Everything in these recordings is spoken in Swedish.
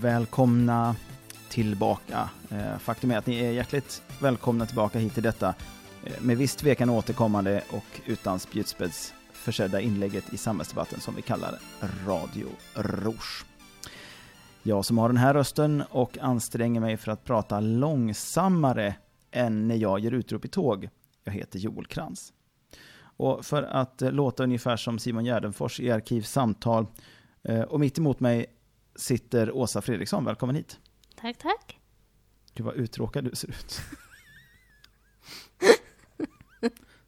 Välkomna tillbaka. Eh, faktum är att ni är hjärtligt välkomna tillbaka hit till detta eh, med viss tvekan återkommande och utan spjutspets försedda inlägget i samhällsdebatten som vi kallar Radio Rouge. Jag som har den här rösten och anstränger mig för att prata långsammare än när jag ger utrop i tåg. Jag heter Joel Krantz. Och för att eh, låta ungefär som Simon Gärdenfors i Arkivsamtal och mitt emot mig sitter Åsa Fredriksson. Välkommen hit. Tack, tack. Gud vad uttråkad du ser ut.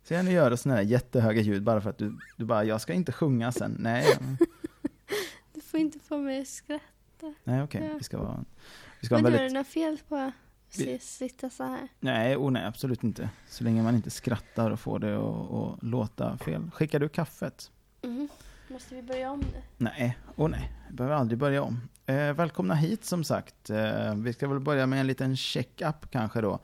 Ser ni göra sådana här jättehöga ljud bara för att du, du bara, jag ska inte sjunga sen. Nej, Du får inte få mig att skratta. nej okej, Ja. vi ska vara... Vi ska Men väldigt... det något fel på att sitta så här? Nej, oh nej, absolut inte. Så länge man inte skrattar och får det att låta fel. Skickar du kaffet? Mhm. Måste vi börja om nu? Nej, oh nej, vi behöver aldrig börja om. Eh, välkomna hit som sagt. Eh, vi ska väl börja med en liten check-up kanske då.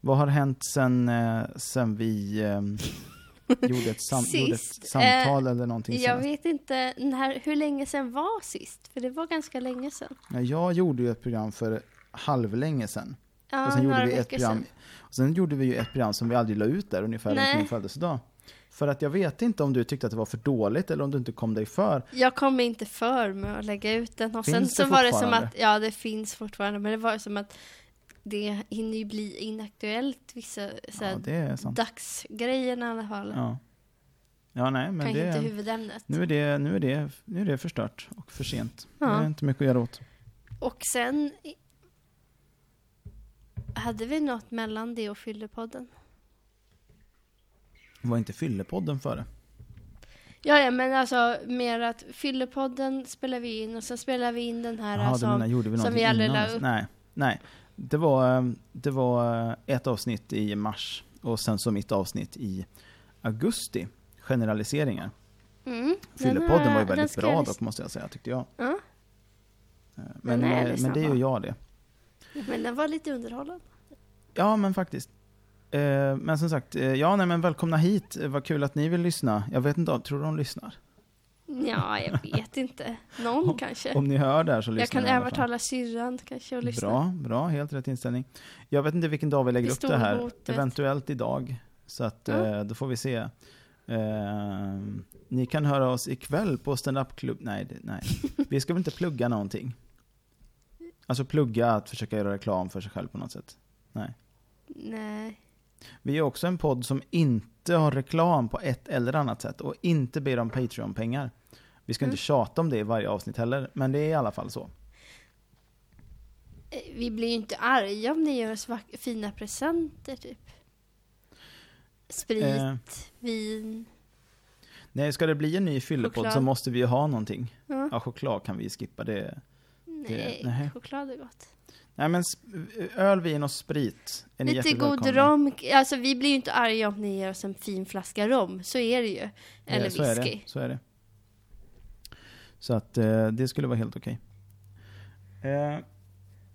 Vad har hänt sen, eh, sen vi eh, gjorde, ett sam- gjorde ett samtal eller någonting Jag senast? vet inte när, hur länge sedan var sist? För det var ganska länge sedan. Ja, jag gjorde ju ett program för halvlänge sedan. Ja, och sen gjorde vi ett program, sedan. och sen gjorde vi ju ett program som vi aldrig la ut där ungefär runt min födelsedag. För att jag vet inte om du tyckte att det var för dåligt eller om du inte kom dig för. Jag kom inte för med att lägga ut den och Finns sen det så var det som att, ja det finns fortfarande, men det var som att det hinner ju bli inaktuellt vissa så här, Ja, det dagsgrejerna i alla fall. Ja, ja nej, men Kanske det... inte huvudämnet. Nu är, det, nu, är det, nu är det förstört och för sent. Ja. Det är inte mycket att göra åt. Och sen hade vi något mellan det och Fyllepodden. Var inte Fyllepodden före? Ja, ja, men alltså mer att Fyllepodden spelar vi in och sen spelar vi in den här Jaha, du som, menar, gjorde vi som vi aldrig la upp. Nej, nej. Det var, eh, det var eh, ett avsnitt i mars och sen så mitt avsnitt i augusti. Generaliseringar. Mm, den Fyllepodden här- var ju väldigt bra dock måste jag säga, tyckte jag. Ja, Eh, Men, lyssnad men det ju jag det. men den var lite underhållande. Ja, men faktiskt. Eh, Men som sagt, eh, ja nej men välkomna hit. Eh, Vad kul att ni vill lyssna. Jag vet inte, tror du de lyssnar? Ja, jag vet inte. Någon kanske. Om ni hör det här så lyssnar Jag kan fall. övertala syrran kanske och lyssna. Bra, bra, helt rätt inställning. Jag vet inte vilken dag vi lägger upp det här. Pistolhotet. Eventuellt idag. Så att eh, då får vi se. Eh, ni kan höra oss ikväll på stand-up klubb. Nej, nej. Vi ska väl inte plugga någonting? Alltså plugga att försöka göra reklam för sig själv på något sätt. Nej. Nej. Vi är också en podd som inte har reklam på ett eller annat sätt och inte ber om Patreon-pengar. Vi ska Mm. inte tjata om det i varje avsnitt heller, men det är i alla fall så. Eh, Vi blir ju inte arga om ni ger oss fina presenter, typ. Sprit, Eh. vin. Nej, ska det bli en ny fyllepodd så måste vi ju ha någonting. Ja. Ja, choklad kan vi skippa. Det. Nej, nej. choklad är gott. Nej, men öl, vin och sprit är ni Lite god rom. Alltså vi blir ju inte arga om ni ger oss en fin flaska rom. Så är det ju. Eller Eh, så är whisky. det. Så är det. Så att eh, det skulle vara helt okej. Eh,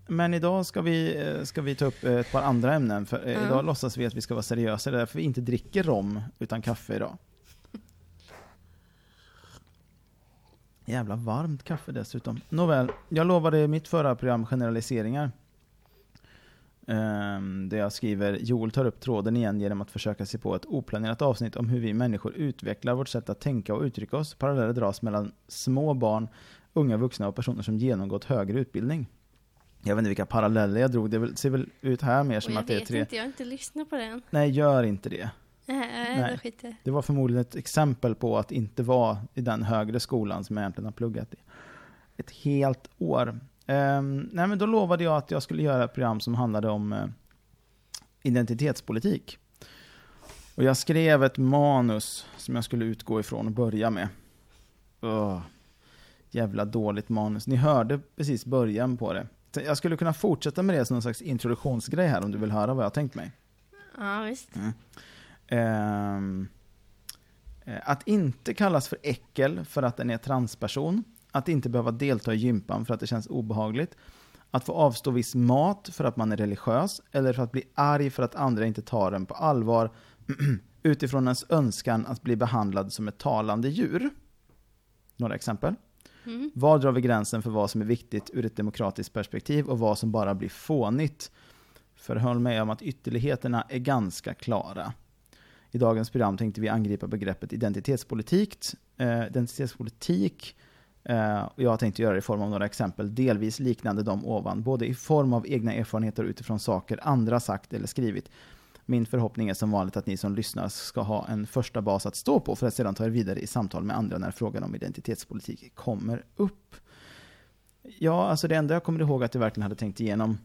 men idag ska vi, eh, ska vi ta upp eh, ett par andra ämnen. För eh, Ja. idag låtsas vi att vi ska vara seriösa. Det är därför vi inte dricker rom utan kaffe idag. Jävla varmt kaffe dessutom. Nåväl, jag lovade i mitt förra program generaliseringar. Um, där jag skriver Joel tar upp tråden igen genom att försöka se på ett oplanerat avsnitt om hur vi människor utvecklar vårt sätt att tänka och uttrycka oss. Paralleller dras mellan små barn, unga vuxna och personer som genomgått högre utbildning. Jag vet inte vilka paralleller jag drog. Det ser väl ut här mer Och som jag att det är vet tre... inte, jag har inte lyssnat på den. Nej, gör inte det. Nej, Nej. Nej. skit i det. Var förmodligen ett exempel på att inte vara i den högre skolan som jag egentligen har pluggat i. Ett helt år. Ehm, nej men då lovade jag att jag skulle göra ett program som handlade om eh, identitetspolitik. Och jag skrev ett manus som jag skulle utgå ifrån och börja med. Ugh, jävla dåligt manus. Ni hörde precis början på det. Jag skulle kunna fortsätta med det som någon slags introduktionsgrej här om du vill höra vad jag har tänkt mig. Ja, visst. Eh, att inte kallas för äckel för att den är transperson. Att inte behöva delta i gympan för att det känns obehagligt. Att få avstå viss mat för att man är religiös. Eller för att bli arg för att andra inte tar en på allvar. utifrån ens önskan att bli behandlad som ett talande djur. Några exempel. Mm. Var drar vi gränsen för vad som är viktigt ur ett demokratiskt perspektiv och vad som bara blir fånigt? För håll med om att ytterligheterna är ganska klara. I dagens program tänkte vi angripa begreppet identitetspolitik. Eh, identitetspolitik eh, och jag tänkte göra det i form av några exempel, delvis liknande de ovan, både i form av egna erfarenheter utifrån saker andra sagt eller skrivit. Min förhoppning är som vanligt att ni som lyssnar ska ha en första bas att stå på för att sedan ta er vidare i samtal med andra när frågan om identitetspolitik kommer upp. Ja, alltså det enda jag kommer ihåg att jag verkligen hade tänkt igenom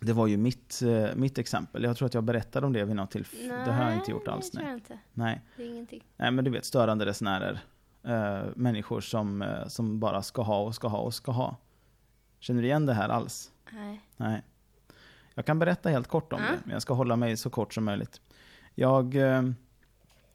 det var ju mitt, eh, mitt exempel. Jag tror att jag berättade om det vid något tillfälle. Det har jag inte gjort alls. Nej. jag inte. nej. Det är ingenting. Nej, men du vet störande resenärer. Eh, människor som, eh, som bara ska ha och ska ha och ska ha. Känner du igen det här alls? Nej. Nej. Jag kan berätta helt kort om Ja. det, men jag ska hålla mig så kort som möjligt. Jag eh,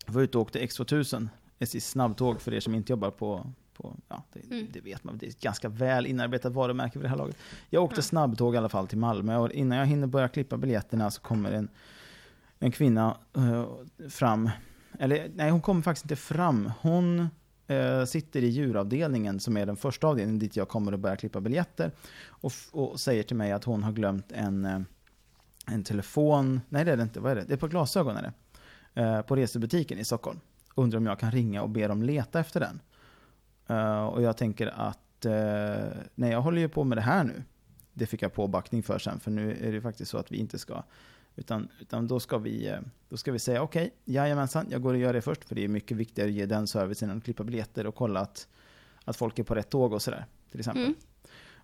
var ute och åkte X2000, SJs snabbtåg för er som inte jobbar på, på ja, det, Mm. det vet man, det är ett ganska väl inarbetat varumärke för det här laget. Jag åkte Ja. snabbtåg i alla fall till Malmö och innan jag hinner börja klippa biljetterna så kommer en, en kvinna eh, fram, eller nej hon kommer faktiskt inte fram, hon eh, sitter i djuravdelningen som är den första avdelningen dit jag kommer att börja klippa biljetter och, och säger till mig att hon har glömt en, eh, en telefon, nej det är det inte, vad är det? Det är på glasögon är det. På resebutiken i Stockholm. Undrar om jag kan ringa och be dem leta efter den. Eh, och jag tänker att, eh, nej jag håller ju på med det här nu. Det fick jag påbackning för sen, för nu är det faktiskt så att vi inte ska utan, utan då, ska vi, eh, då ska vi säga okej, okay, jajamensan, jag går och gör det först, för det är mycket viktigare att ge den servicen än att klippa biljetter och kolla att, att folk är på rätt tåg och sådär, till exempel. Mm.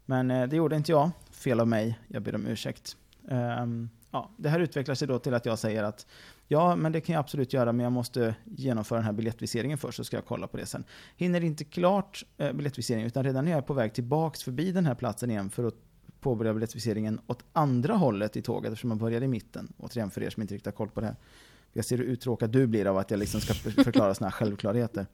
Men eh, det gjorde inte jag, fel av mig, jag ber om ursäkt. Ehm, ja, det här utvecklar sig då till att jag säger att ja, men det kan jag absolut göra, men jag måste genomföra den här biljettviseringen först, så ska jag kolla på det sen. Hinner inte klart eh, biljettviseringen, utan redan när jag är på väg tillbaks förbi den här platsen igen för att påbörja biljettviseringen åt andra hållet i tåget, eftersom man börjar i mitten. Återigen för er som inte riktigt har koll på det här. Jag ser hur uttråkad du blir av att jag liksom ska förklara sådana här självklarheter.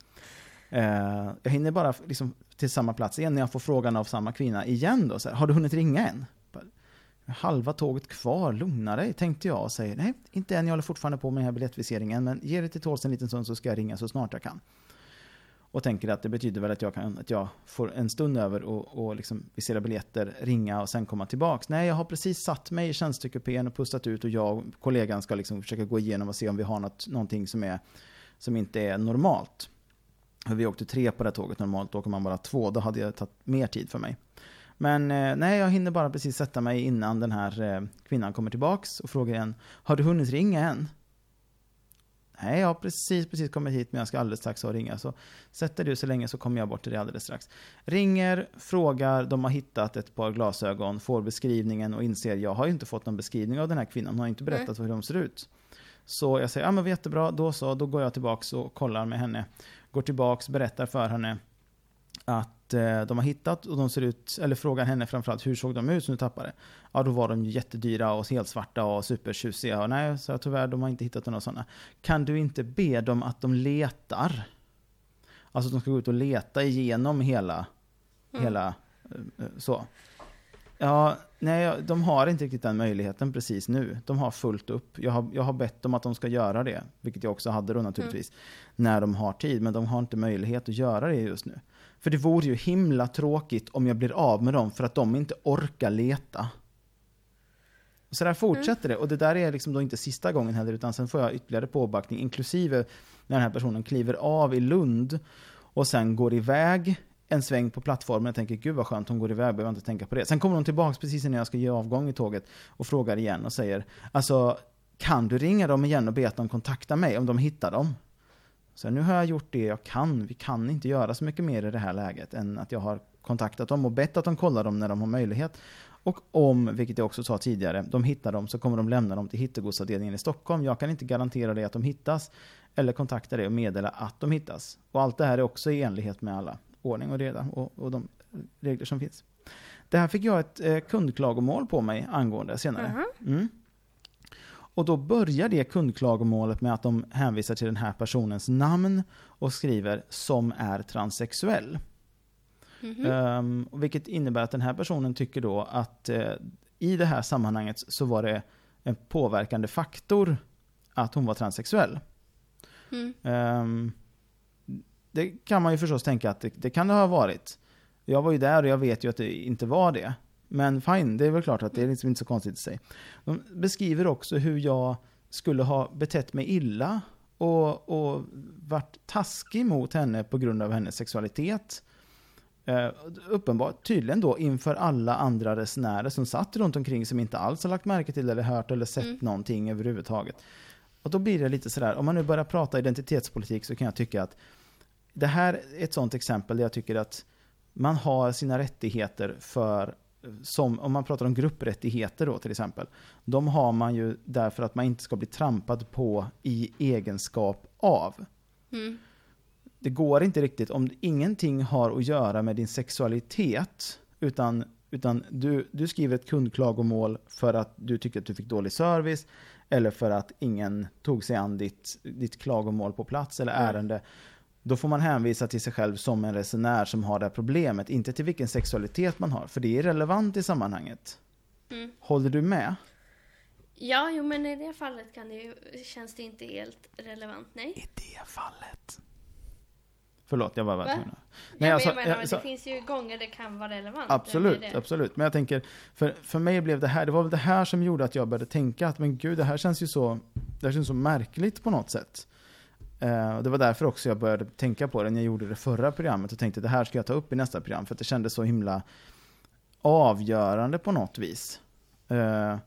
Eh, jag hinner bara liksom till samma plats igen när jag får frågan av samma kvinna igen då. Så här, har du hunnit ringa än? Halva tåget kvar, lugna dig, tänkte jag och säger nej, inte än, jag håller fortfarande på med den här biljettviseringen, men ge det till tåls en liten stund så ska jag ringa så snart jag kan. Och tänker att det betyder väl att jag, kan, att jag får en stund över och, och liksom visera biljetter, ringa och sen komma tillbaks. Nej, jag har precis satt mig i tjänstekupén och pustat ut och jag och kollegan ska liksom försöka gå igenom och se om vi har något, någonting som, är, som inte är normalt. Vi åkte tre på det här tåget normalt, åker man bara två, då hade jag tagit mer tid för mig. Men eh, nej, jag hinner bara precis sätta mig innan den här eh, kvinnan kommer tillbaks och frågar igen, har du hunnit ringa än? Nej, jag har precis, precis kommit hit men jag ska alldeles strax ha ringa. Så sätter du så länge så kommer jag bort till dig alldeles strax. Ringer, frågar, de har hittat ett par glasögon, får beskrivningen och inser jag har ju inte fått någon beskrivning av den här kvinnan. Hon har inte berättat hur de ser ut. Så jag säger, ja men jättebra, då så, då går jag tillbaks och kollar med henne. Går tillbaks, berättar för henne att eh, de har hittat och de ser ut, eller frågar henne framförallt hur såg de ut som du tappade? Ja då var de jättedyra och helt svarta och supertjusiga. Och nej, så jag tyvärr de har inte hittat några sådana. Kan du inte be dem att de letar? Alltså de ska gå ut och leta igenom hela, Mm. hela, eh, eh, så. Ja, nej, de har inte riktigt den möjligheten precis nu. De har fullt upp. Jag har, jag har bett dem att de ska göra det, vilket jag också hade då naturligtvis, när de har tid. Men de har inte möjlighet att göra det just nu. För det vore ju himla tråkigt om jag blir av med dem för att de inte orkar leta. Och så där fortsätter det. Och det där är liksom då inte sista gången heller, utan sen får jag ytterligare påbackning, inklusive när den här personen kliver av i Lund och sen går iväg en sväng på plattformen. Jag tänker, gud vad skönt, hon går iväg, behöver inte tänka på det. Sen kommer hon tillbaks precis när jag ska ge avgång i tåget och frågar igen och säger, alltså kan du ringa dem igen och be att de kontaktar mig om de hittar dem? Så nu har jag gjort det jag kan. Vi kan inte göra så mycket mer i det här läget än att jag har kontaktat dem och bett att de kollar dem när de har möjlighet. Och om, vilket jag också sa tidigare, de hittar dem så kommer de lämna dem till hittegodsavdelningen i Stockholm. Jag kan inte garantera det att de hittas eller kontakta det och meddela att de hittas. Och allt det här är också i enlighet med alla ordning och reda och, och de regler som finns. Det här fick jag ett eh, kundklagomål på mig angående senare. Mm. Och då börjar det kundklagomålet med att de hänvisar till den här personens namn och skriver som är transsexuell. Mhm. Ehm, och vilket innebär att den här personen tycker då att eh, i det här sammanhanget så var det en påverkande faktor att hon var transsexuell. Mm. Ehm, det kan man ju förstås tänka att det, det kan det ha varit. Jag var ju där och jag vet ju att det inte var det. Men fine, det är väl klart att det är liksom inte så konstigt i sig. De beskriver också hur jag skulle ha betett mig illa och, och varit taskig mot henne på grund av hennes sexualitet. Uh, uppenbart, tydligen då inför alla andra resenärer som satt runt omkring som inte alls har lagt märke till eller hört eller sett mm. någonting överhuvudtaget. Och då blir det lite sådär, om man nu börjar prata identitetspolitik så kan jag tycka att det här är ett sånt exempel där jag tycker att man har sina rättigheter för som om man pratar om grupprättigheter då till exempel. De har man ju därför att man inte ska bli trampad på i egenskap av. Mm. Det går inte riktigt om ingenting har att göra med din sexualitet utan, utan du, du skriver ett kundklagomål för att du tycker att du fick dålig service eller för att ingen tog sig an ditt, ditt klagomål på plats eller mm. Då får man hänvisa till sig själv som en resenär som har det här problemet, inte till vilken sexualitet man har, för det är relevant i sammanhanget. Mm. Håller du med? Ja, jo, men i det fallet kan det ju, känns det inte helt relevant, nej. I det fallet. Förlåt, jag var bara tvungen Nej, ja, alltså, jag menar, så, det finns ju gånger det kan vara relevant. Absolut, absolut. Men jag tänker, för, för mig blev det här, det var väl det här som gjorde att jag började tänka att men gud, det här känns ju så, det här känns så märkligt på något sätt. Uh, det var därför också jag började tänka på det när jag gjorde det förra programmet och tänkte att det här ska jag ta upp i nästa program för att det kändes så himla avgörande på något vis. Uh,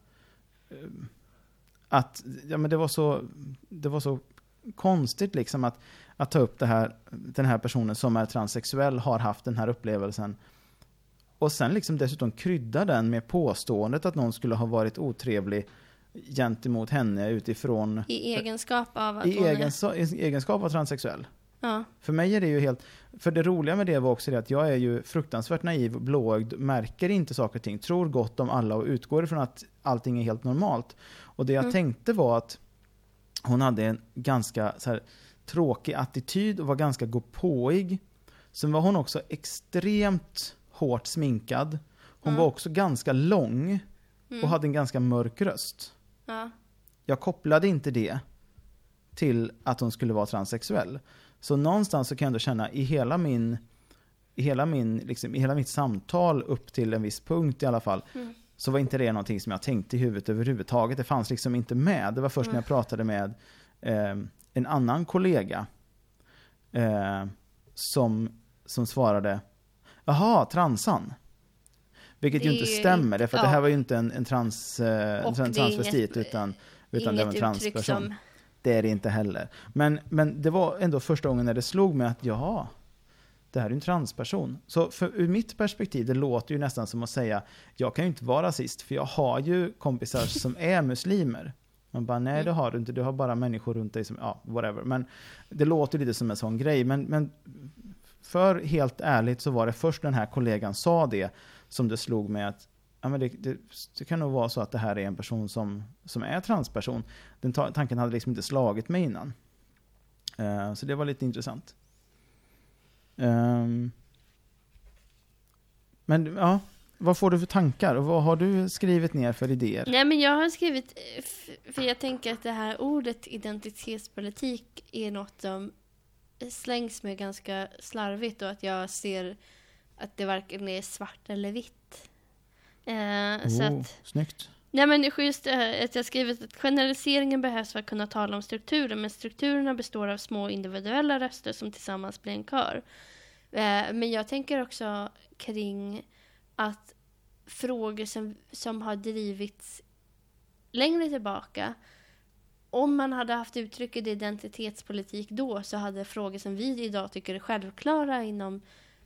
att, ja men det var så, det var så konstigt liksom att, att ta upp det här, den här personen som är transsexuell har haft den här upplevelsen och sen liksom dessutom krydda den med påståendet att någon skulle ha varit otrevlig gentemot henne utifrån... I egenskap av att i hon är... I egenskap av transsexuell. Ja. För mig är det ju helt... För det roliga med det var också det att jag är ju fruktansvärt naiv, blåögd, märker inte saker och ting, tror gott om alla och utgår ifrån att allting är helt normalt. Och det jag mm. tänkte var att hon hade en ganska så här, tråkig attityd och var ganska gåpåig. Sen var hon också extremt hårt sminkad. Hon mm. var också ganska lång och mm. hade en ganska mörk röst. Ja. Jag kopplade inte det till att hon skulle vara transsexuell. Så någonstans så kan jag ändå känna i hela min, i hela min, liksom, i hela mitt samtal upp till en viss punkt i alla fall, mm. så var inte det någonting som jag tänkte i huvudet överhuvudtaget. Det fanns liksom inte med. Det var först mm. när jag pratade med eh, en annan kollega eh, som, som svarade, jaha, transan. Vilket ju inte stämmer, för ja. det här var ju inte en, en, trans, eh, en transvestit utan, utan det var en transperson. Som... Det är det inte heller. Men, men det var ändå första gången när det slog mig att jaha, det här är en transperson. Så för, ur mitt perspektiv, det låter ju nästan som att säga, jag kan ju inte vara rasist, för jag har ju kompisar som är muslimer. Man bara, nej det har du inte, du har bara människor runt dig som, ja, whatever. Men det låter lite som en sån grej. Men, men för helt ärligt så var det först när den här kollegan sa det, som det slog mig att ja, men det, det, det, kan nog vara så att det här är en person som, som är transperson. Den ta, tanken hade liksom inte slagit mig innan. Uh, så det var lite intressant. Um, men ja, vad får du för tankar och vad har du skrivit ner för idéer? Nej men jag har skrivit, eh, för jag tänker att det här ordet identitetspolitik är något som slängs med ganska slarvigt och att jag ser att det varken är svart eller vitt. Eh, oh, så att, snyggt. Nej men just det här att jag skrivit att generaliseringen behövs för att kunna tala om strukturer, men strukturerna består av små individuella röster som tillsammans blir en kör. Eh, men jag tänker också kring att frågor som, som har drivits längre tillbaka om man hade haft uttrycket identitetspolitik då så hade frågor som vi idag tycker är självklara inom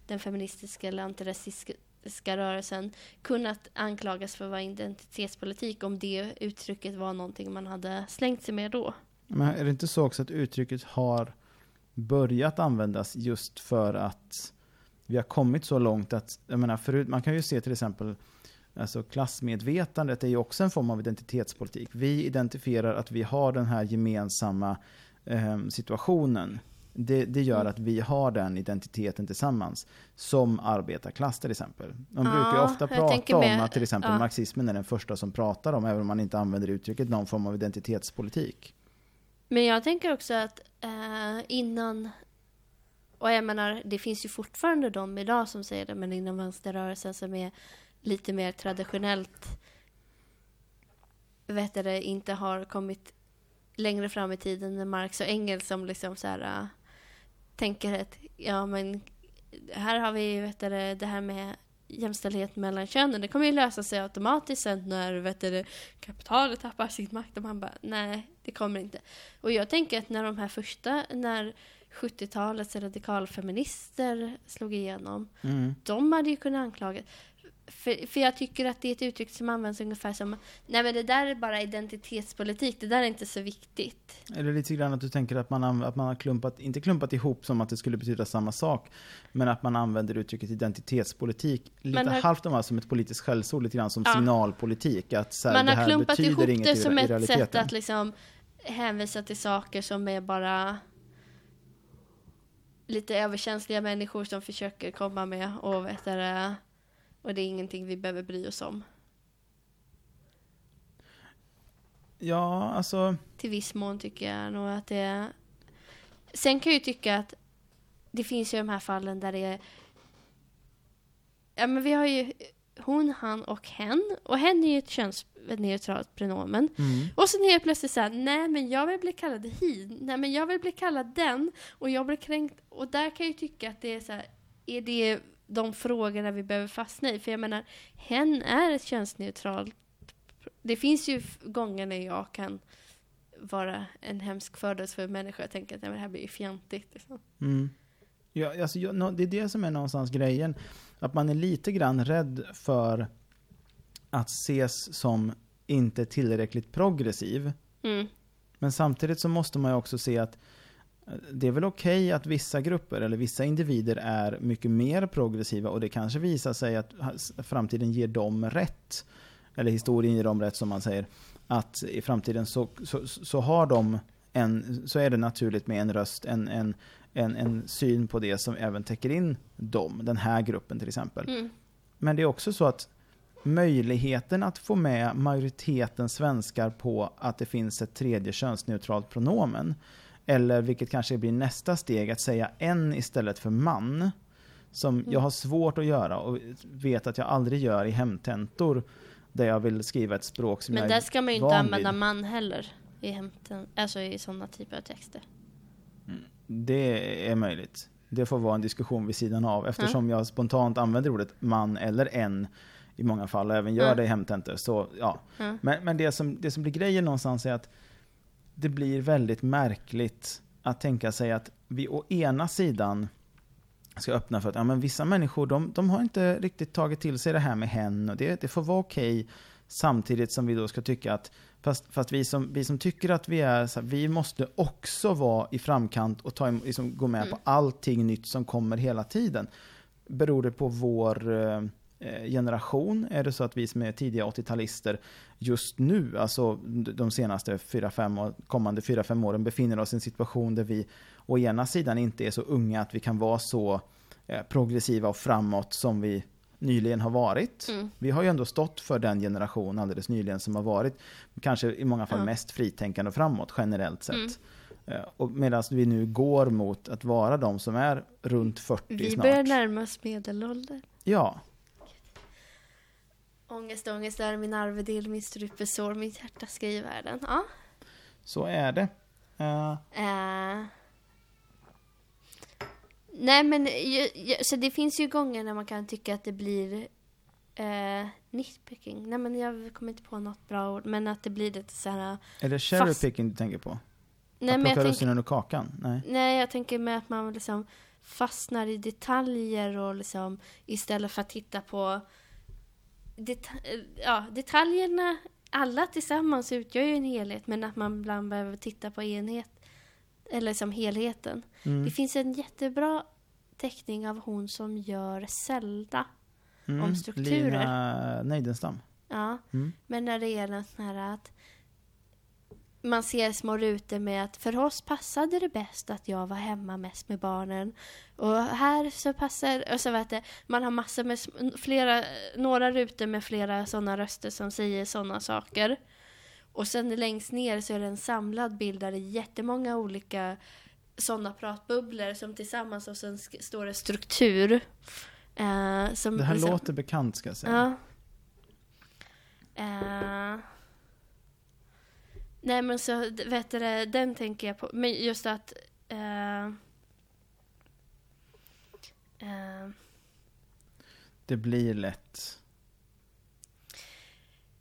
den feministiska eller antirasistiska rörelsen kunnat anklagas för att vara identitetspolitik om det uttrycket var någonting man hade slängt sig med då. Men är det inte så också att uttrycket har börjat användas just för att vi har kommit så långt att, jag menar förut, man kan ju se till exempel Alltså klassmedvetandet är ju också en form av identitetspolitik. Vi identifierar att vi har den här gemensamma eh, situationen det, det gör mm. att vi har den identiteten tillsammans. Som arbetarklass till exempel. Man ja, brukar ofta prata om med, att till exempel ja. marxismen är den första som pratar om, även om man inte använder uttrycket, någon form av identitetspolitik. Men jag tänker också att eh, innan och jag menar, det finns ju fortfarande de idag som säger det, men inom vänsterrörelsen som är lite mer traditionellt vet det, inte har kommit längre fram i tiden än Marx och Engels som liksom så här, tänker att ja men här har vi vet det, det här med jämställdhet mellan könen. Det kommer ju lösa sig automatiskt sen när vet du, kapitalet tappar sin makt. Och man bara, nej, det kommer inte. Och jag tänker att när de här första, när 70-talets radikalfeminister slog igenom, Mm. de hade ju kunnat anklaga för, för jag tycker att det är ett uttryck som används ungefär som Nej men det där är bara identitetspolitik, det där är inte så viktigt. Det lite grann att du tänker att man, att man har klumpat, inte klumpat ihop som att det skulle betyda samma sak, men att man använder uttrycket identitetspolitik lite har- halvt om som ett politiskt skällsord, lite grann som Ja. signalpolitik. Att så här, Man det har här klumpat ihop det i- som i ett realiteten. sätt att liksom hänvisa till saker som är bara lite överkänsliga människor som försöker komma med och vet du, det, och det är ingenting vi behöver bry oss om. Ja, alltså, Till viss mån tycker jag nog att det Sen kan jag ju tycka att det finns ju de här fallen där det är Ja men vi har ju hon, han och hen. Och hen är ju ett könsneutralt pronomen. mm. Och sen helt plötsligt så här, nej men jag vill bli kallad hin, nej men jag vill bli kallad den, och jag blir kränkt. Och där kan jag ju tycka att det är så här, är det de frågorna vi behöver fastna i? För jag menar, hen är ett könsneutralt, det finns ju gånger när jag kan vara en hemsk fördomsfull människa och tänka att nej, det här blir ju fjantigt. Liksom. Mm. Ja, alltså, jag, det är det som är någonstans grejen. Att man är lite grann rädd för att ses som inte tillräckligt progressiv. Mm. Men samtidigt så måste man ju också se att det är väl okej att vissa grupper eller vissa individer är mycket mer progressiva och det kanske visar sig att framtiden ger dem rätt. Eller historien ger dem rätt som man säger. Att i framtiden så, så, så har de en, så är det naturligt med en röst, en, en, en, en syn på det som även täcker in dem, den här gruppen till exempel. Mm. Men det är också så att möjligheten att få med majoriteten svenskar på att det finns ett tredje könsneutralt pronomen, eller vilket kanske blir nästa steg, att säga en istället för man, som jag har svårt att göra och vet att jag aldrig gör i hemtentor, där jag vill skriva ett språk som Men jag där är ska man ju inte använda vid. man heller i alltså i sådana typer av texter. Det är möjligt. Det får vara en diskussion vid sidan av eftersom jag spontant använder ordet man eller en i många fall och även gör Ja. det i hemtentor. Så, ja. Ja. Men, men det, som, det som blir grejen någonstans är att det blir väldigt märkligt att tänka sig att vi å ena sidan ska öppna för att ja, men vissa människor de, de har inte riktigt tagit till sig det här med hen och det, det får vara okej samtidigt som vi då ska tycka att fast, fast vi, som, vi som tycker att vi är så här, vi måste också vara i framkant och ta, liksom, gå med Mm. på allting nytt som kommer hela tiden. Beror det på vår eh, generation? Är det så att vi som är tidiga 80-talister just nu, alltså de senaste 4-5 och kommande 4-5 åren befinner oss i en situation där vi å ena sidan inte är så unga att vi kan vara så eh, progressiva och framåt som vi nyligen har varit. Mm. Vi har ju ändå stått för den generation alldeles nyligen som har varit kanske i många fall Ja. mest fritänkande och framåt generellt sett. Mm. Eh, medan vi nu går mot att vara de som är runt 40 Vi snart. börjar närma oss medelålder. Ja, Ångest, ångest är min arvedel, min strupesår, mitt hjärta ska i världen. Ja. så är det. Eh, Eh. Nej men, ju, ju, så det finns ju gånger när man kan tycka att det blir eh, nitpicking. Nej men jag kommer inte på något bra ord, men att det blir lite så här. är det cherry Fast- picking du tänker på? Nej att men plocka russinen ur kakan? Nej. nej jag tänker med att man liksom fastnar i detaljer och liksom istället för att titta på deta- ja, detaljerna, alla tillsammans utgör ju en helhet, men att man ibland behöver titta på enhet, eller som helheten. Mm. Det finns en jättebra teckning av hon som gör Zelda. Mm. om strukturer. Lina Neidenstam. Ja, Mm. men när det är en sån här att man ser små rutor med att för oss passade det bäst att jag var hemma mest med barnen. Och här så passar, och så vet det, man har massor med flera, några rutor med flera sådana röster som säger sådana saker. Och sen längst ner så är det en samlad bild där det är jättemånga olika sådana pratbubblor som tillsammans och sen står det struktur. Eh, som Det här liksom- låter bekant ska jag säga. Ja. Eh, nej men så, vet du den tänker jag på. Men just att... eh, eh, Det blir lätt.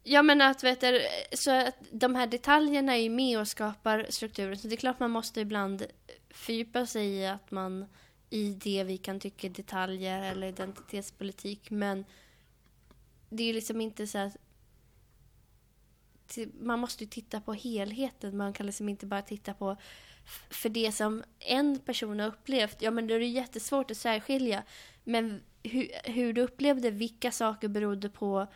ja men att vet du, så att de här detaljerna är ju med och skapar strukturen. Så det är klart man måste ibland fördjupa sig i att man i det vi kan tycka detaljer eller identitetspolitik. Men det är ju liksom inte så att man måste ju titta på helheten. Man kan liksom inte bara titta på för det som en person har upplevt. Ja, men då är det jättesvårt att särskilja. Men hur, hur du upplevde, vilka saker berodde på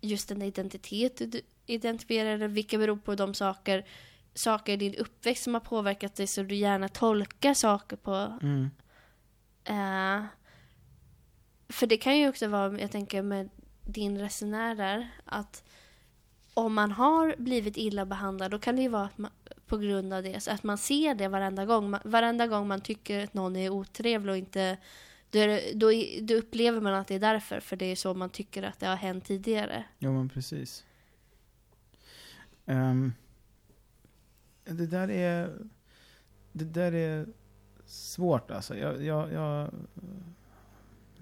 just den identitet du identifierade, vilka beror på de saker, saker i din uppväxt som har påverkat dig så du gärna tolkar saker på Mm. Eh, för det kan ju också vara, jag tänker med din resenär där, att om man har blivit illa behandlad, då kan det ju vara att man, på grund av det, så att man ser det varenda gång. Man, varenda gång man tycker att någon är otrevlig och inte, då, är det, då, då upplever man att det är därför, för det är så man tycker att det har hänt tidigare. Ja, men precis. Um, det där är... Det där är svårt alltså. Jag, jag, jag...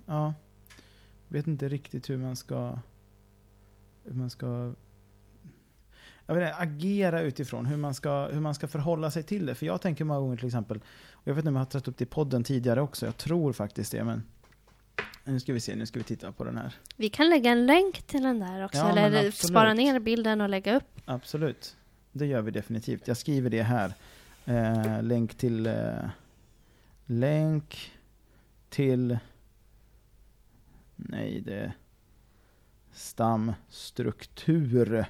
Ja. Vet inte riktigt hur man ska... Hur man ska... Jag vet inte, agera utifrån hur man, ska, hur man ska förhålla sig till det. För jag tänker många gånger till exempel, jag vet inte om jag har tagit upp det i podden tidigare också, jag tror faktiskt det, men nu ska vi se, nu ska vi titta på den här. Vi kan lägga en länk till den där också, Ja, eller spara ner bilden och lägga upp. Absolut. Det gör vi definitivt. Jag skriver det här. Eh, länk till... Eh, länk till... Nej, det... Stamstruktur.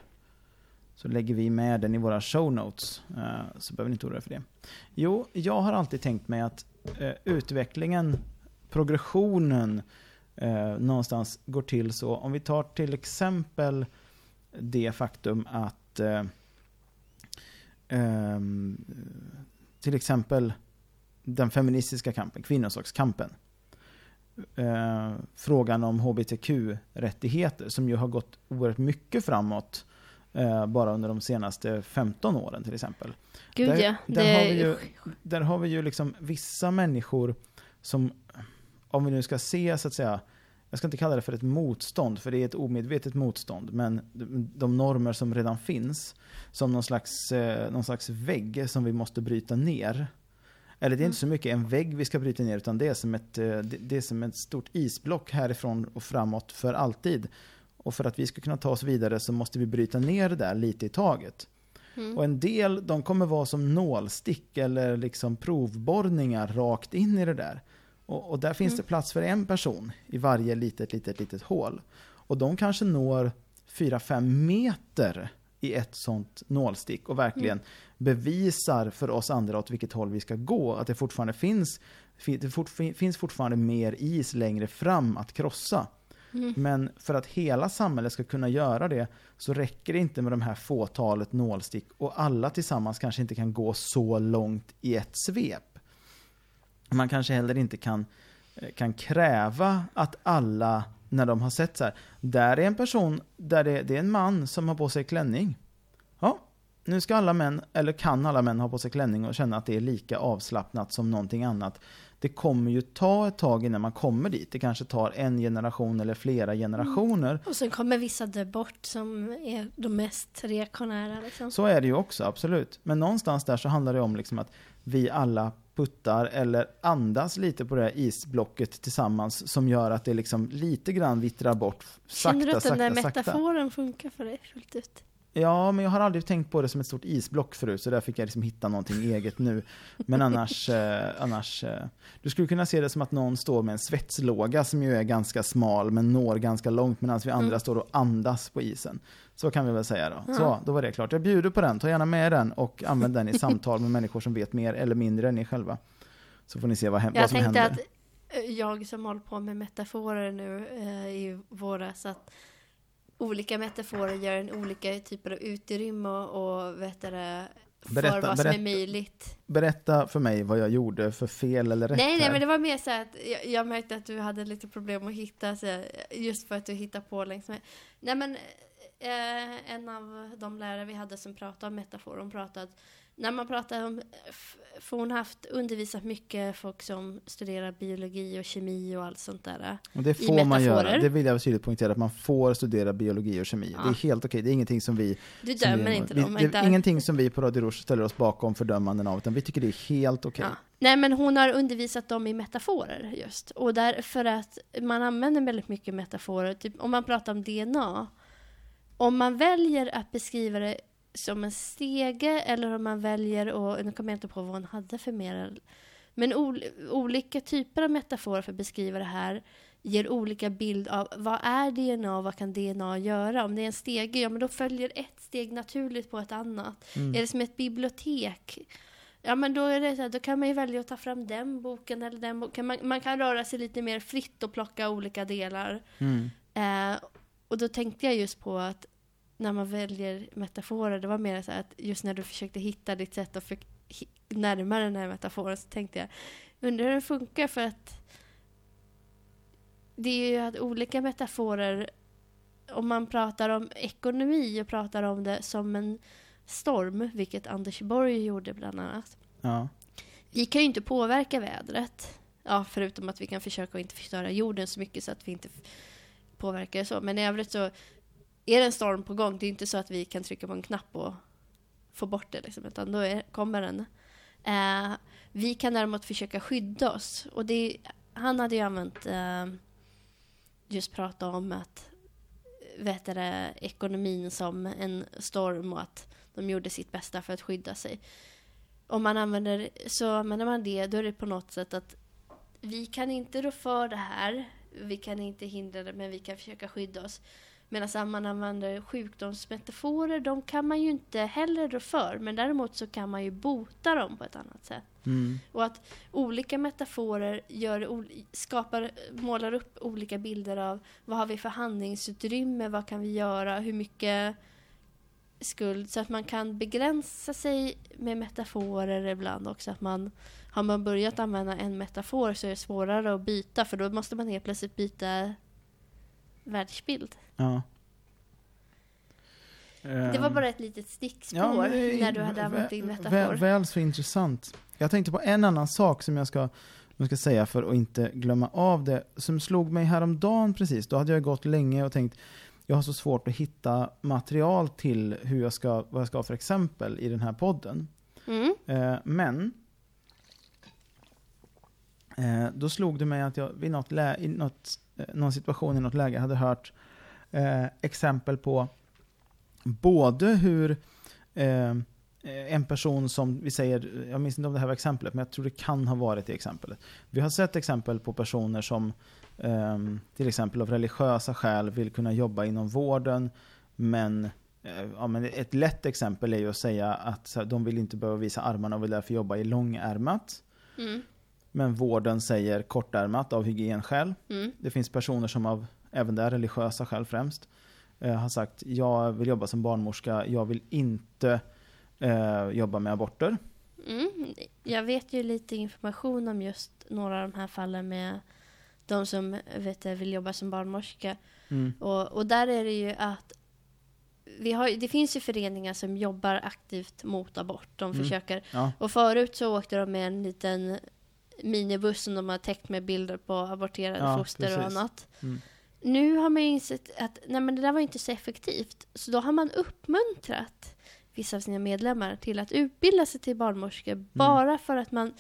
Så lägger vi med den i våra show notes. Eh, så behöver ni inte oroa er för det. Jo, jag har alltid tänkt mig att eh, utvecklingen, progressionen eh, någonstans går till så. Om vi tar till exempel det faktum att ehm, till exempel den feministiska kampen, kvinnosakskampen. Eh, frågan om hbtq-rättigheter som ju har gått oerhört mycket framåt eh, bara under de senaste 15 åren till exempel. Gud Där- ja. där det, har vi ju- Där har vi ju liksom vissa människor som, om vi nu ska se så att säga, jag ska inte kalla det för ett motstånd, för det är ett omedvetet motstånd, men de, normer som redan finns, som någon slags, eh, någon slags vägg som vi måste bryta ner. Eller det är inte så mycket en vägg vi ska bryta ner, utan det är som ett, eh, det är som ett stort isblock härifrån och framåt för alltid. Och för att vi ska kunna ta oss vidare så måste vi bryta ner det där lite i taget. Mm. Och en del, de kommer vara som nålstick eller liksom provborrningar rakt in i det där. Och, och där finns Mm. det plats för en person i varje litet, litet, litet hål. Och de kanske når 4-5 meter i ett sånt nålstick och verkligen bevisar för oss andra åt vilket håll vi ska gå. Att det fortfarande finns, fi- det fort, finns fortfarande mer is längre fram att krossa. Mm. Men för att hela samhället ska kunna göra det så räcker det inte med de här fåtalet nålstick och alla tillsammans kanske inte kan gå så långt i ett svep. Man kanske heller inte kan, eh, kan kräva att alla, när de har sett så här, där är en person, där det, det är en man som har på sig klänning. Ja, nu ska alla män, eller kan alla män ha på sig klänning och känna att det är lika avslappnat som någonting annat. Det kommer ju ta ett tag innan man kommer dit. Det kanske tar en generation eller flera generationer. Och sen kommer vissa dö bort som är de mest reaktionära liksom. Så är det ju också, absolut. Men någonstans där så handlar det om liksom att vi alla puttar eller andas lite på det här isblocket tillsammans som gör att det liksom lite grann vittrar bort. Sakta, Känner du att den där sakta, sakta. metaforen funkar för dig fullt ut? Ja, men jag har aldrig tänkt på det som ett stort isblock förut, så där fick jag liksom hitta någonting eget nu. Men annars, eh, annars eh, du skulle kunna se det som att någon står med en svetslåga som ju är ganska smal men når ganska långt medan vi andra Mm. står och andas på isen. Så kan vi väl säga då. Ja. Så, då var det klart. Jag bjuder på den, ta gärna med den och använd den i samtal med människor som vet mer eller mindre än ni själva. Så får ni se vad, hem- Jag vad som tänkte händer. att eh, jag som håller på med metaforer nu eh, i våras, att olika metaforer gör en olika typer av utrymme och, och vet det, Berätta- för vad som är möjligt. Berätta för mig vad jag gjorde för fel eller rätt Nej, nej, men det var mer så att jag, jag märkte att du hade lite problem att hitta, så, just för att du hittar på längs med. Nej, men eh, en av de lärare vi hade som pratade om metafor, hon pratade att när man pratar om, för hon har haft undervisat mycket folk som studerar biologi och kemi och allt sånt där. Och det får man göra. Det vill jag tydligt poängtera, att man får studera biologi och kemi. Ja. Det är helt okej, det är ingenting som vi... Du dömer vi, inte vi, dem. Det inte är ingenting som vi på Radio Rouge ställer oss bakom fördömanden av, utan vi tycker det är helt okej. Ja. Nej, men hon har undervisat dem i metaforer just. Och därför att man använder väldigt mycket metaforer. Typ om man pratar om DNA. Om man väljer att beskriva det som en stege eller om man väljer och nu kommer jag inte på vad hon hade för mer. Men ol, olika typer av metaforer för att beskriva det här ger olika bild av vad är DNA och vad kan DNA göra? Om det är en stege, ja men då följer ett steg naturligt på ett annat. Mm. Är det som ett bibliotek? Ja men då, är det så här, då kan man ju välja att ta fram den boken eller den boken. Man, man kan röra sig lite mer fritt och plocka olika delar. Mm. Eh, och då tänkte jag just på att när man väljer metaforer, det var mer så att just när du försökte hitta ditt sätt att för, närma den här metaforen så tänkte jag, undrar hur det funkar för att det är ju att olika metaforer, om man pratar om ekonomi och pratar om det som en storm, vilket Anders Borg gjorde bland annat. Ja. Vi kan ju inte påverka vädret. Ja, förutom att vi kan försöka att inte förstöra jorden så mycket så att vi inte påverkar det så. Men i övrigt så är det en storm på gång. Det är inte så att vi kan trycka på en knapp och få bort det liksom, utan då är, kommer den. Eh, vi kan däremot försöka skydda oss. Och det, han hade ju använt eh, just prata om att vet det, ekonomin som en storm och att de gjorde sitt bästa för att skydda sig om man använder, så använder man det, då är det på något sätt att vi kan inte rå för det här, vi kan inte hindra det, men vi kan försöka skydda oss. Medan om man använder sjukdomsmetaforer, de kan man ju inte heller rå för, men däremot så kan man ju bota dem på ett annat sätt. Mm. Och att olika metaforer gör, skapar, målar upp olika bilder av vad har vi för handlingsutrymme, vad kan vi göra, hur mycket skuld. Så att man kan begränsa sig med metaforer ibland också. Att man, har man börjat använda en metafor så är det svårare att byta för då måste man helt plötsligt byta världsbild. Ja. Det var Ehm. bara ett litet stickspår Ja, men när du hade använt din metafor. Väl, väl så intressant. Jag tänkte på en annan sak som jag ska, jag ska säga för att inte glömma av det, som slog mig häromdagen precis. Då hade jag gått länge och tänkt, jag har så svårt att hitta material till hur jag ska, vad jag ska ha för exempel i den här podden. Mm. Eh, men eh, då slog det mig att jag vid något lä- i något, Eh, någon situation i något läge hade hört eh, exempel på både hur eh, en person som vi säger, jag minns inte om det här var exemplet, men jag tror det kan ha varit det exemplet. Vi har sett exempel på personer som eh, till exempel av religiösa skäl vill kunna jobba inom vården, men eh, Ja, men ett lätt exempel är ju att säga att de vill inte behöva visa armarna och vill därför jobba i långärmat. Mm. Men vården säger kortärmat av hygienskäl. Mm. Det finns personer som av, även där religiösa skäl främst, eh, har sagt jag vill jobba som barnmorska, jag vill inte eh, jobba med aborter. Mm. Jag vet ju lite information om just några av de här fallen med de som vet, vill jobba som barnmorska. Mm. Och, och där är det ju att vi har, det finns ju föreningar som jobbar aktivt mot abort. De Mm. försöker. Ja. Och förut så åkte de med en liten minibuss som de har täckt med bilder på aborterade Ja, foster och precis. annat. Mm. Nu har man insett att nej men det där var inte så effektivt. Så då har man uppmuntrat vissa av sina medlemmar till att utbilda sig till barnmorskor Mm. bara för att man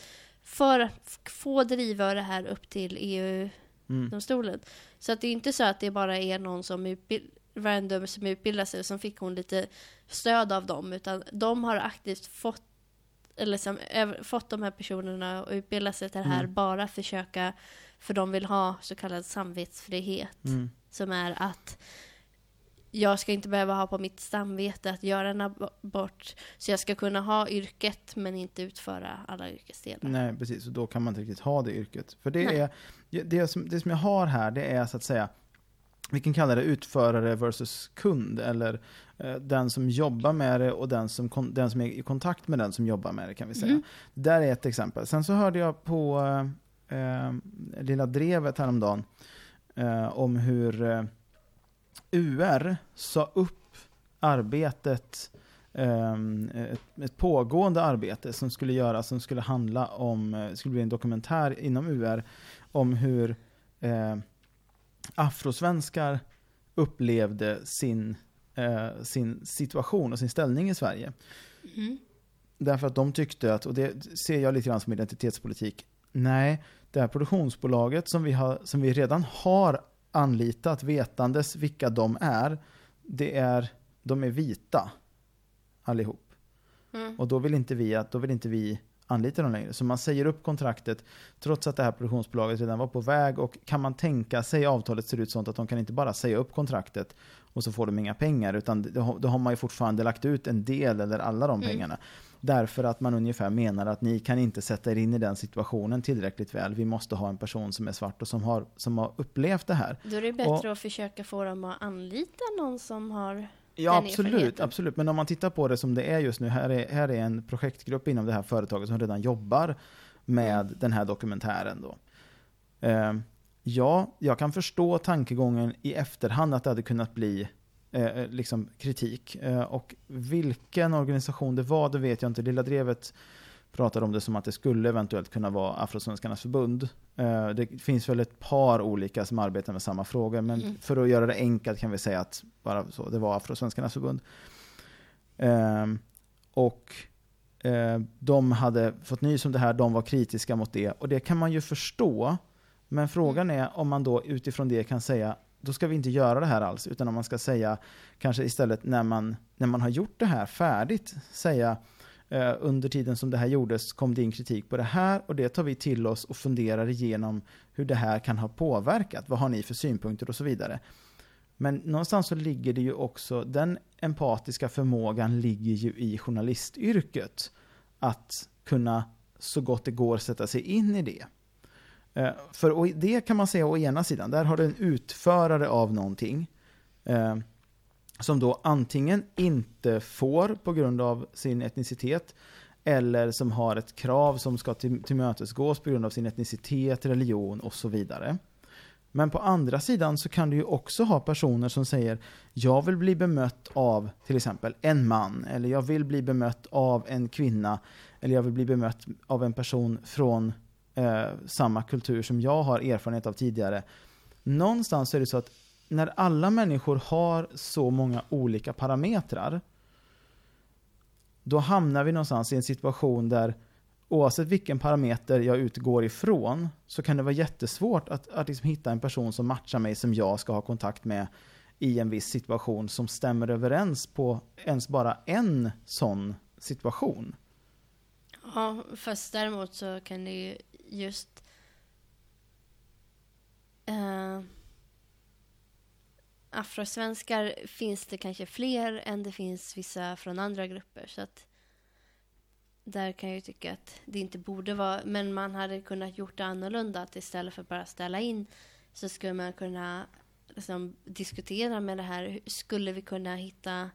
för att få driva det här upp till EU-domstolen. Mm. Så att det är inte så att det bara är någon som utbil- random som utbildar sig och som fick hon lite stöd av dem, utan de har aktivt fått eller som, fått de här personerna att utbilda sig till det här Mm. bara försöka, för de vill ha så kallad samvetsfrihet Mm. som är att jag ska inte behöva ha på mitt samvete att göra en abort. Så jag ska kunna ha yrket men inte utföra alla yrkesdelar. Nej, precis. Och då kan man inte riktigt ha det yrket. För det, Nej. är, det, som, det som jag har här, det är så att säga, vi kan kalla det utförare versus kund, eller den som jobbar med det och den som, den som är i kontakt med den som jobbar med det kan vi säga. Mm. Där är ett exempel. Sen så hörde jag på eh, Lilla Drevet häromdagen eh, om hur eh, UR sa upp arbetet, eh, ett, ett pågående arbete som skulle göras, som skulle handla om, eh, skulle bli en dokumentär inom UR om hur eh, afrosvenskar upplevde sin, eh, sin situation och sin ställning i Sverige. Mm. Därför att de tyckte att, och det ser jag lite grann som identitetspolitik, nej, det här produktionsbolaget som vi, har, som vi redan har anlitat vetandes vilka de är, det är, de är vita allihop. Mm. Och då vill inte vi att, då vill inte vi anlita dem längre. Så man säger upp kontraktet trots att det här produktionsbolaget redan var på väg och kan man tänka sig avtalet ser ut sånt att de kan inte bara säga upp kontraktet och så får de inga pengar utan då har- man ju fortfarande lagt ut en del eller alla de Mm. pengarna. Därför att man ungefär menar att ni kan inte sätta er in i den situationen tillräckligt väl. Vi måste ha en person som är svart och som har, som har upplevt det här. Då är det bättre att försöka få dem att anlita någon som har Ja, absolut, absolut. Men om man tittar på det som det är just nu, här är, här är en projektgrupp inom det här företaget som redan jobbar med Mm. den här dokumentären. Då. Eh, ja, jag kan förstå tankegången i efterhand att det hade kunnat bli eh, liksom kritik. Eh, och vilken organisation det var, det vet jag inte. Lilla Drevet pratade om det som att det skulle eventuellt kunna vara Afrosvenskarnas förbund. Eh, det finns väl ett par olika som arbetar med samma frågor, men Mm. för att göra det enkelt kan vi säga att bara så, det var Afrosvenskarnas förbund. Ehm, och eh, de hade fått nys om det här, de var kritiska mot det. Och det kan man ju förstå. Men frågan är om man då utifrån det kan säga, då ska vi inte göra det här alls. Utan om man ska säga, kanske istället när man, när man har gjort det här färdigt, säga Eh, under tiden som det här gjordes kom det in kritik på det här och det tar vi till oss och funderar igenom hur det här kan ha påverkat. Vad har ni för synpunkter och så vidare. Men någonstans så ligger det ju också, den empatiska förmågan ligger ju i journalistyrket. Att kunna så gott det går sätta sig in i det. Eh, för det kan man säga å ena sidan, där har du en utförare av någonting. Eh, som då antingen inte får på grund av sin etnicitet. Eller som har ett krav som ska tillmötesgås på grund av sin etnicitet, religion och så vidare. Men på andra sidan så kan du ju också ha personer som säger jag vill bli bemött av till exempel en man eller jag vill bli bemött av en kvinna eller jag vill bli bemött av en person från eh, samma kultur som jag har erfarenhet av tidigare. Någonstans är det så att när alla människor har så många olika parametrar då hamnar vi någonstans i en situation där oavsett vilken parameter jag utgår ifrån så kan det vara jättesvårt att, att liksom hitta en person som matchar mig som jag ska ha kontakt med i en viss situation som stämmer överens på ens bara en sån situation. Ja, fast däremot så kan det ju just... Uh afrosvenskar finns det kanske fler än det finns vissa från andra grupper. Så att där kan jag ju tycka att det inte borde vara... Men man hade kunnat gjort det annorlunda. Att istället för bara ställa in så skulle man kunna liksom, diskutera med det här. Skulle vi kunna hitta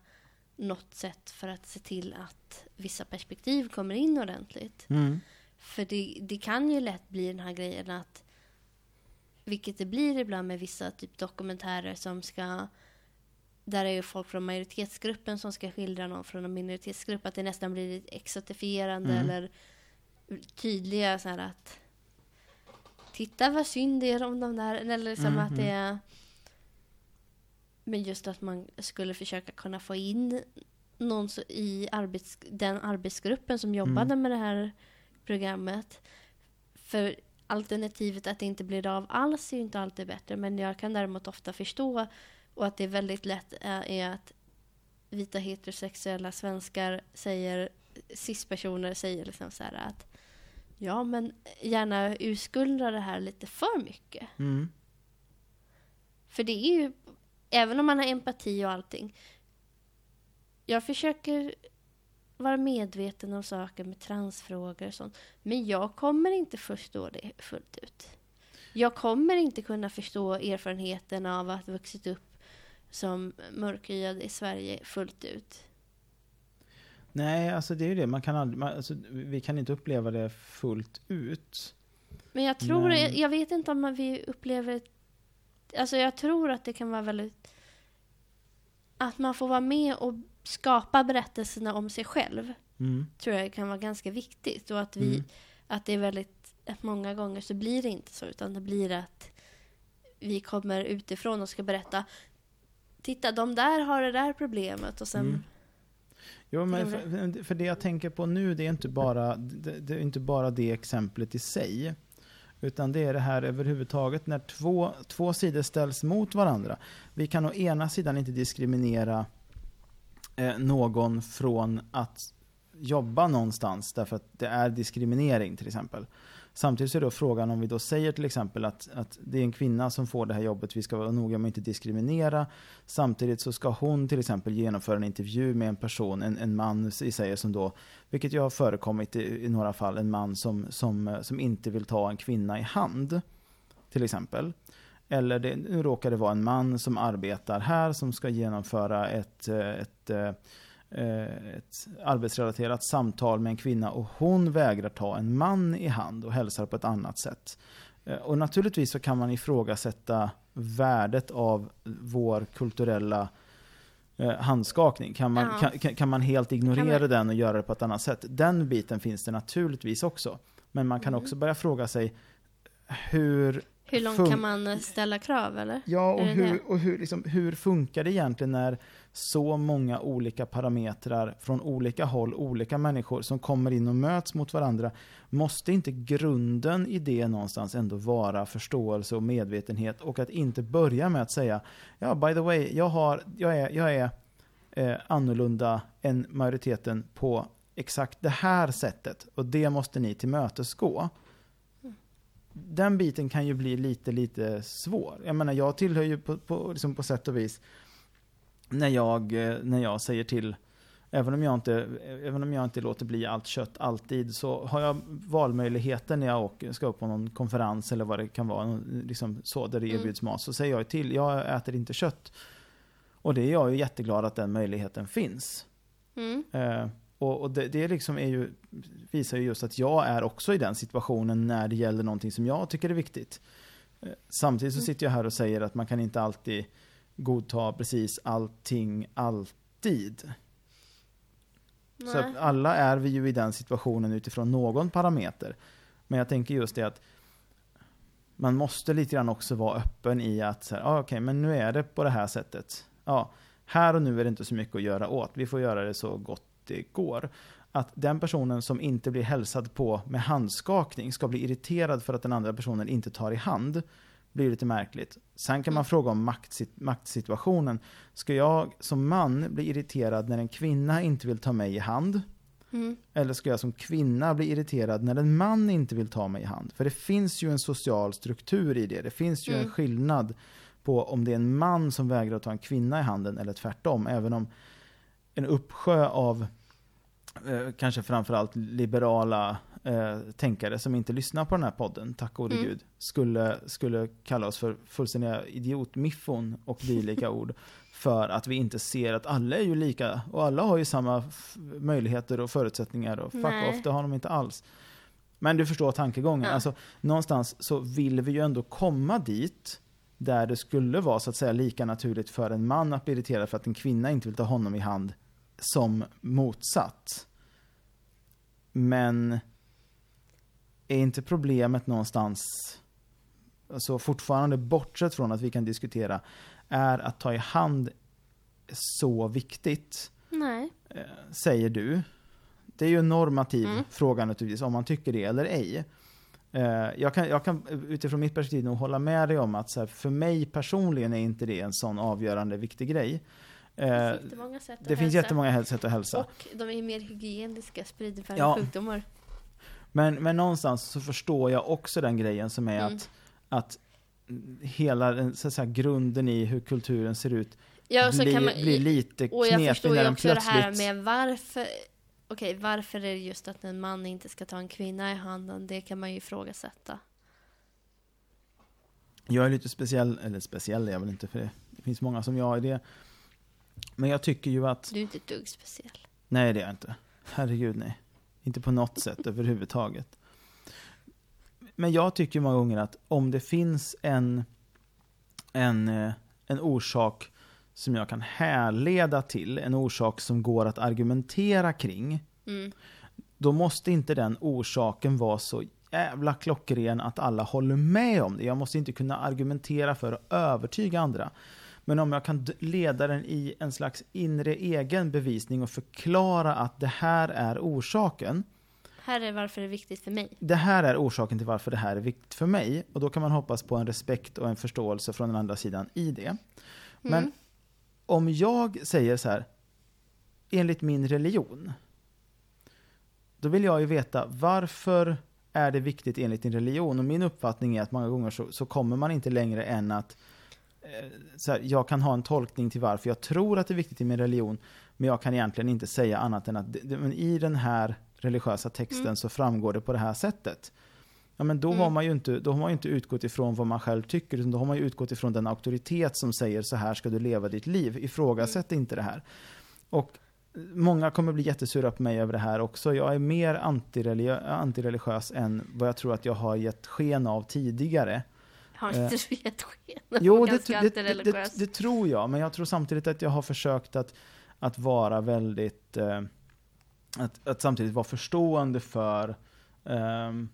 något sätt för att se till att vissa perspektiv kommer in ordentligt. För det, det kan ju lätt bli den här grejen att, vilket det blir ibland med vissa typ dokumentärer som ska, där är ju folk från majoritetsgruppen som ska skildra någon från en minoritetsgrupp, att det nästan blir lite exotifierande Mm. eller tydliga så här att titta vad synd det är om de där, eller liksom Mm, att det är men just att man skulle försöka kunna få in någon i arbets, den arbetsgruppen som jobbade med det här programmet. För alternativet att det inte blir av alls är ju inte alltid bättre. Men jag kan däremot ofta förstå och att det är väldigt lätt är, är att vita heterosexuella svenskar säger, cis-personer säger liksom så att ja men gärna urskuldra det här lite för mycket. Mm. För det är ju, även om man har empati och allting. Jag försöker vara medveten om saker med transfrågor och sånt. Men jag kommer inte förstå det fullt ut. Jag kommer inte kunna förstå erfarenheten av att ha vuxit upp som mörkhyade i Sverige fullt ut. Nej, alltså det är ju det. Man kan aldrig, man, alltså, vi kan inte uppleva det fullt ut. Men jag tror, Men- jag vet inte om vi upplever, alltså jag tror att det kan vara väldigt, att man får vara med och skapa berättelserna om sig själv, Mm. tror jag kan vara ganska viktigt och att vi, Mm. att det är väldigt, att många gånger så blir det inte så, utan det blir att vi kommer utifrån och ska berätta, titta de där har det där problemet och sen, Mm. Jo, men för, för det jag tänker på nu, det är inte bara det, det är inte bara det exemplet i sig. Utan det är det här överhuvudtaget när två, två sidor ställs mot varandra. Vi kan å ena sidan inte diskriminera eh, någon från att jobba någonstans därför att det är diskriminering till exempel. Samtidigt så är då frågan om vi då säger till exempel att, att det är en kvinna som får det här jobbet, vi ska vara noga med att inte diskriminera. Samtidigt så ska hon till exempel genomföra en intervju med en person, en, en man i sig som då, vilket ju har förekommit i, i några fall, en man som, som, som inte vill ta en kvinna i hand. Till exempel. Eller det, nu råkar det vara en man som arbetar här som ska genomföra ett, ett, eh, ett arbetsrelaterat samtal med en kvinna och hon vägrar ta en man i hand och hälsar på ett annat sätt. Eh, Och naturligtvis så kan man ifrågasätta värdet av vår kulturella eh, handskakning. Kan man, Ja. kan, kan, man helt ignorera man- den och göra det på ett annat sätt? Den biten finns det naturligtvis också. Men man kan Mm. också börja fråga sig hur hur långt kan man eh, ställa krav eller? Ja, och, hur, och hur, liksom, hur funkar det egentligen när så många olika parametrar från olika håll, olika människor som kommer in och möts mot varandra? Måste inte grunden i det någonstans ändå vara förståelse och medvetenhet och att inte börja med att säga ja, by the way, jag, har, jag är, jag är eh, annorlunda än majoriteten på exakt det här sättet och det måste ni tillmötesgå den biten kan ju bli lite, lite svår. Jag menar, jag tillhör ju på, på, liksom på sätt och vis när jag, eh, när jag säger till Även om, jag inte, även om jag inte låter bli allt kött alltid så har jag valmöjligheten när jag åker, ska upp på någon konferens eller vad det kan vara, liksom så, där det Mm. erbjuds mat. Så säger jag till, jag äter inte kött. Och det är jag ju jätteglad att den möjligheten finns. Mm. Eh, och och det, det liksom är ju, visar ju just att jag är också i den situationen när det gäller någonting som jag tycker är viktigt. Eh, samtidigt så Mm. sitter jag här och säger att man kan inte alltid godta precis allting alltid. Så Nej. att alla är vi ju i den situationen utifrån någon parameter. Men jag tänker just det att man måste lite grann också vara öppen i att så här, ah, okej, men nu är det på det här sättet. Ja, här och nu är det inte så mycket att göra åt. Vi får göra det så gott det går. Att den personen som inte blir hälsad på med handskakning ska bli irriterad för att den andra personen inte tar i hand blir lite märkligt. Sen kan man fråga om maktsit- maktsituationen. Ska jag som man bli irriterad när en kvinna inte vill ta mig i hand? Mm. Eller ska jag som kvinna bli irriterad när en man inte vill ta mig i hand? För det finns ju en social struktur i det. Det finns ju Mm. en skillnad på om det är en man som vägrar att ta en kvinna i handen eller tvärtom. Även om en uppsjö av eh, kanske framförallt liberala eh, tänkare som inte lyssnar på den här podden, tack gode Mm. gud, skulle, skulle kalla oss för fullständiga idiotmiffon och dylika ord. För att vi inte ser att alla är ju lika och alla har ju samma möjligheter och förutsättningar och fuck Nej. off, det har de inte alls. Men du förstår tankegången. Ja. Alltså, någonstans så vill vi ju ändå komma dit där det skulle vara så att säga lika naturligt för en man att bli irriterad för att en kvinna inte vill ta honom i hand som motsatt. Men är inte problemet någonstans, alltså fortfarande bortsett från att vi kan diskutera, är att ta i hand så viktigt? Nej. eh, säger du. Det är ju en normativ Mm. fråga naturligtvis, om man tycker det eller ej. Eh, jag, kan, jag kan utifrån mitt perspektiv nog hålla med dig om att här, för mig personligen är inte det en sån avgörande viktig grej. Det Eh, finns jättemånga sätt att det finns hälsa. jättemånga sätt att hälsa. Och de är mer hygieniska, sprider färre Ja. sjukdomar. Men, men någonstans så förstår jag också den grejen som är Mm. att, att hela den, så att säga, grunden i hur kulturen ser ut Ja, blir, man, blir lite och jag knepig förstår när ju den också det plötsligt... här med varför Okej, varför är det just att en man inte ska ta en kvinna i handen? Det kan man ju ifrågasätta. Jag är lite speciell, eller speciell är jag väl inte för det. Det finns många som jag är det. Men jag tycker ju att... Du är inte ett dugg speciell. Nej, det är jag inte. Herregud, nej. Inte på något sätt överhuvudtaget. Men jag tycker många gånger att om det finns en, en, eh, en orsak som jag kan härleda till, en orsak som går att argumentera kring, Mm. då måste inte den orsaken vara så jävla klockren att alla håller med om det. Jag måste inte kunna argumentera för att övertyga andra. Men om jag kan leda den i en slags inre egen bevisning och förklara att det här är orsaken. Här är varför det är viktigt för mig. Det här är orsaken till varför det här är viktigt för mig. Och då kan man hoppas på en respekt och en förståelse från den andra sidan i det. Men Mm. om jag säger så här, enligt min religion, då vill jag ju veta varför är det viktigt enligt din religion? Och min uppfattning är att många gånger så, så kommer man inte längre än att så här, jag kan ha en tolkning till varför jag tror att det är viktigt i min religion, men jag kan egentligen inte säga annat än att det, det, men i den här religiösa texten Mm. så framgår det på det här sättet. Ja, men då, Mm. har man ju inte, då har man ju inte utgått ifrån vad man själv tycker, utan då har man ju utgått ifrån den auktoritet som säger så här ska du leva ditt liv. Ifrågasätt inte det här. Och många kommer bli jättesura på mig över det här också. Jag är mer antireligiö- antireligiös än vad jag tror att jag har gett sken av tidigare. Har Eh. inte du gett sken Jo, det, det, det, det, tror jag, men jag tror samtidigt att jag har försökt att, att vara väldigt, eh, att, att samtidigt vara förstående för ehm,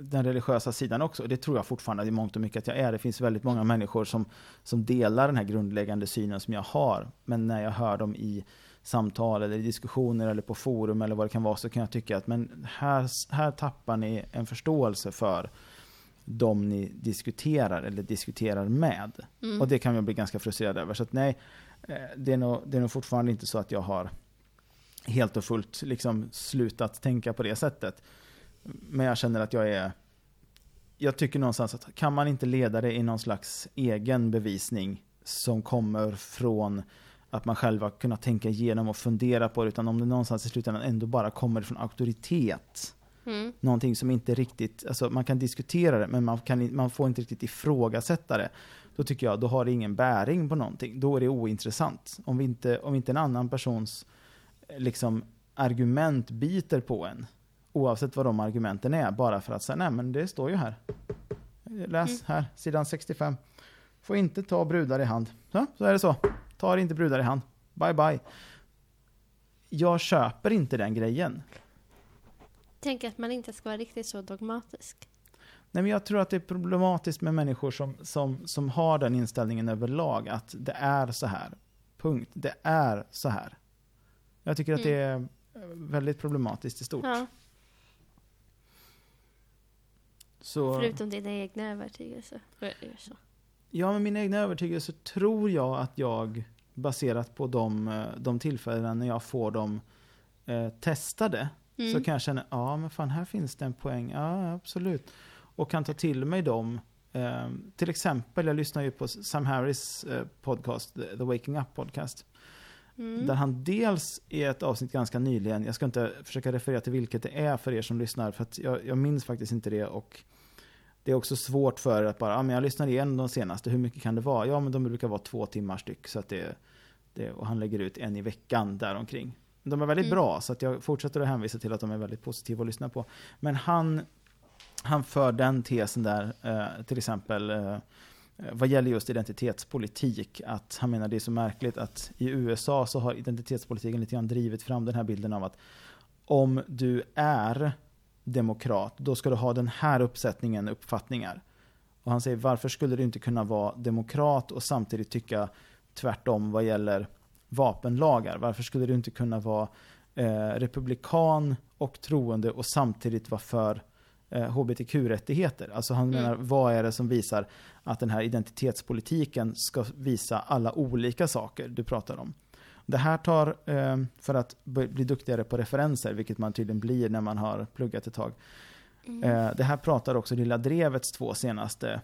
den religiösa sidan också. Det tror jag fortfarande i mångt och mycket att jag är. Det finns väldigt många människor som, som delar den här grundläggande synen som jag har. Men när jag hör dem i samtal eller i diskussioner eller på forum eller vad det kan vara så kan jag tycka att men här, här tappar ni en förståelse för de ni diskuterar eller diskuterar med. Mm. Och det kan jag bli ganska frustrerad över. Så att nej, eh, det är, nog, det är nog fortfarande inte så att jag har helt och fullt liksom slutat tänka på det sättet. Men jag känner att jag är... Jag tycker någonstans att kan man inte leda det i någon slags egen bevisning som kommer från att man själv har kunnat tänka igenom och fundera på det, utan om det någonstans i slutändan ändå bara kommer från auktoritet Mm. någonting som inte riktigt, alltså man kan diskutera det men man, kan, man får inte riktigt ifrågasätta det. Då tycker jag, då har det ingen bäring på någonting. Då är det ointressant. Om, vi inte, om inte en annan persons eh, liksom, argument biter på en, oavsett vad de argumenten är, bara för att säga, nej men det står ju här. Läs Mm. här, sidan 65. Får inte ta brudar i hand. Så, så är det så. Tar inte brudar i hand. Bye bye. Jag köper inte den grejen. Tänk att man inte ska vara riktigt så dogmatisk. Nej, men jag tror att det är problematiskt med människor som, som, som har den inställningen överlag, att det är så här. Punkt. Det är så här. Jag tycker att det är eh, väldigt problematiskt i stort. Ja, Så, förutom dina egna övertygelser. Ja, med mina egna övertygelser tror jag att jag, baserat på de, eh, de tillfällen när jag får dem eh, testade, Mm. så kan jag känna, ja men fan här finns det en poäng, ja absolut. Och kan ta till mig dem. Eh, till exempel, jag lyssnar ju på Sam Harris eh, podcast, The Waking Up Podcast. Mm. Där han dels i ett avsnitt ganska nyligen, jag ska inte försöka referera till vilket det är för er som lyssnar, för att jag, jag minns faktiskt inte det. Och det är också svårt för att bara, ja men jag lyssnar igen de senaste, hur mycket kan det vara? Ja men de brukar vara två timmar styck, så att det, det och han lägger ut en i veckan däromkring. De är väldigt Mm. bra, så att jag fortsätter att hänvisa till att de är väldigt positiva att lyssna på. Men han, han för den tesen där, eh, till exempel, eh, vad gäller just identitetspolitik, att han menar det är så märkligt att i USA så har identitetspolitiken lite grann drivit fram den här bilden av att om du är demokrat, då ska du ha den här uppsättningen uppfattningar. Och han säger, varför skulle du inte kunna vara demokrat och samtidigt tycka tvärtom vad gäller vapenlagar? Varför skulle du inte kunna vara eh, republikan och troende och samtidigt vara för eh, hbtq-rättigheter? Alltså han Mm. menar, vad är det som visar att den här identitetspolitiken ska visa alla olika saker du pratar om? Det här tar, eh, för att bli duktigare på referenser, vilket man tydligen blir när man har pluggat ett tag. Mm. Det här pratar också Lilla Drevets två senaste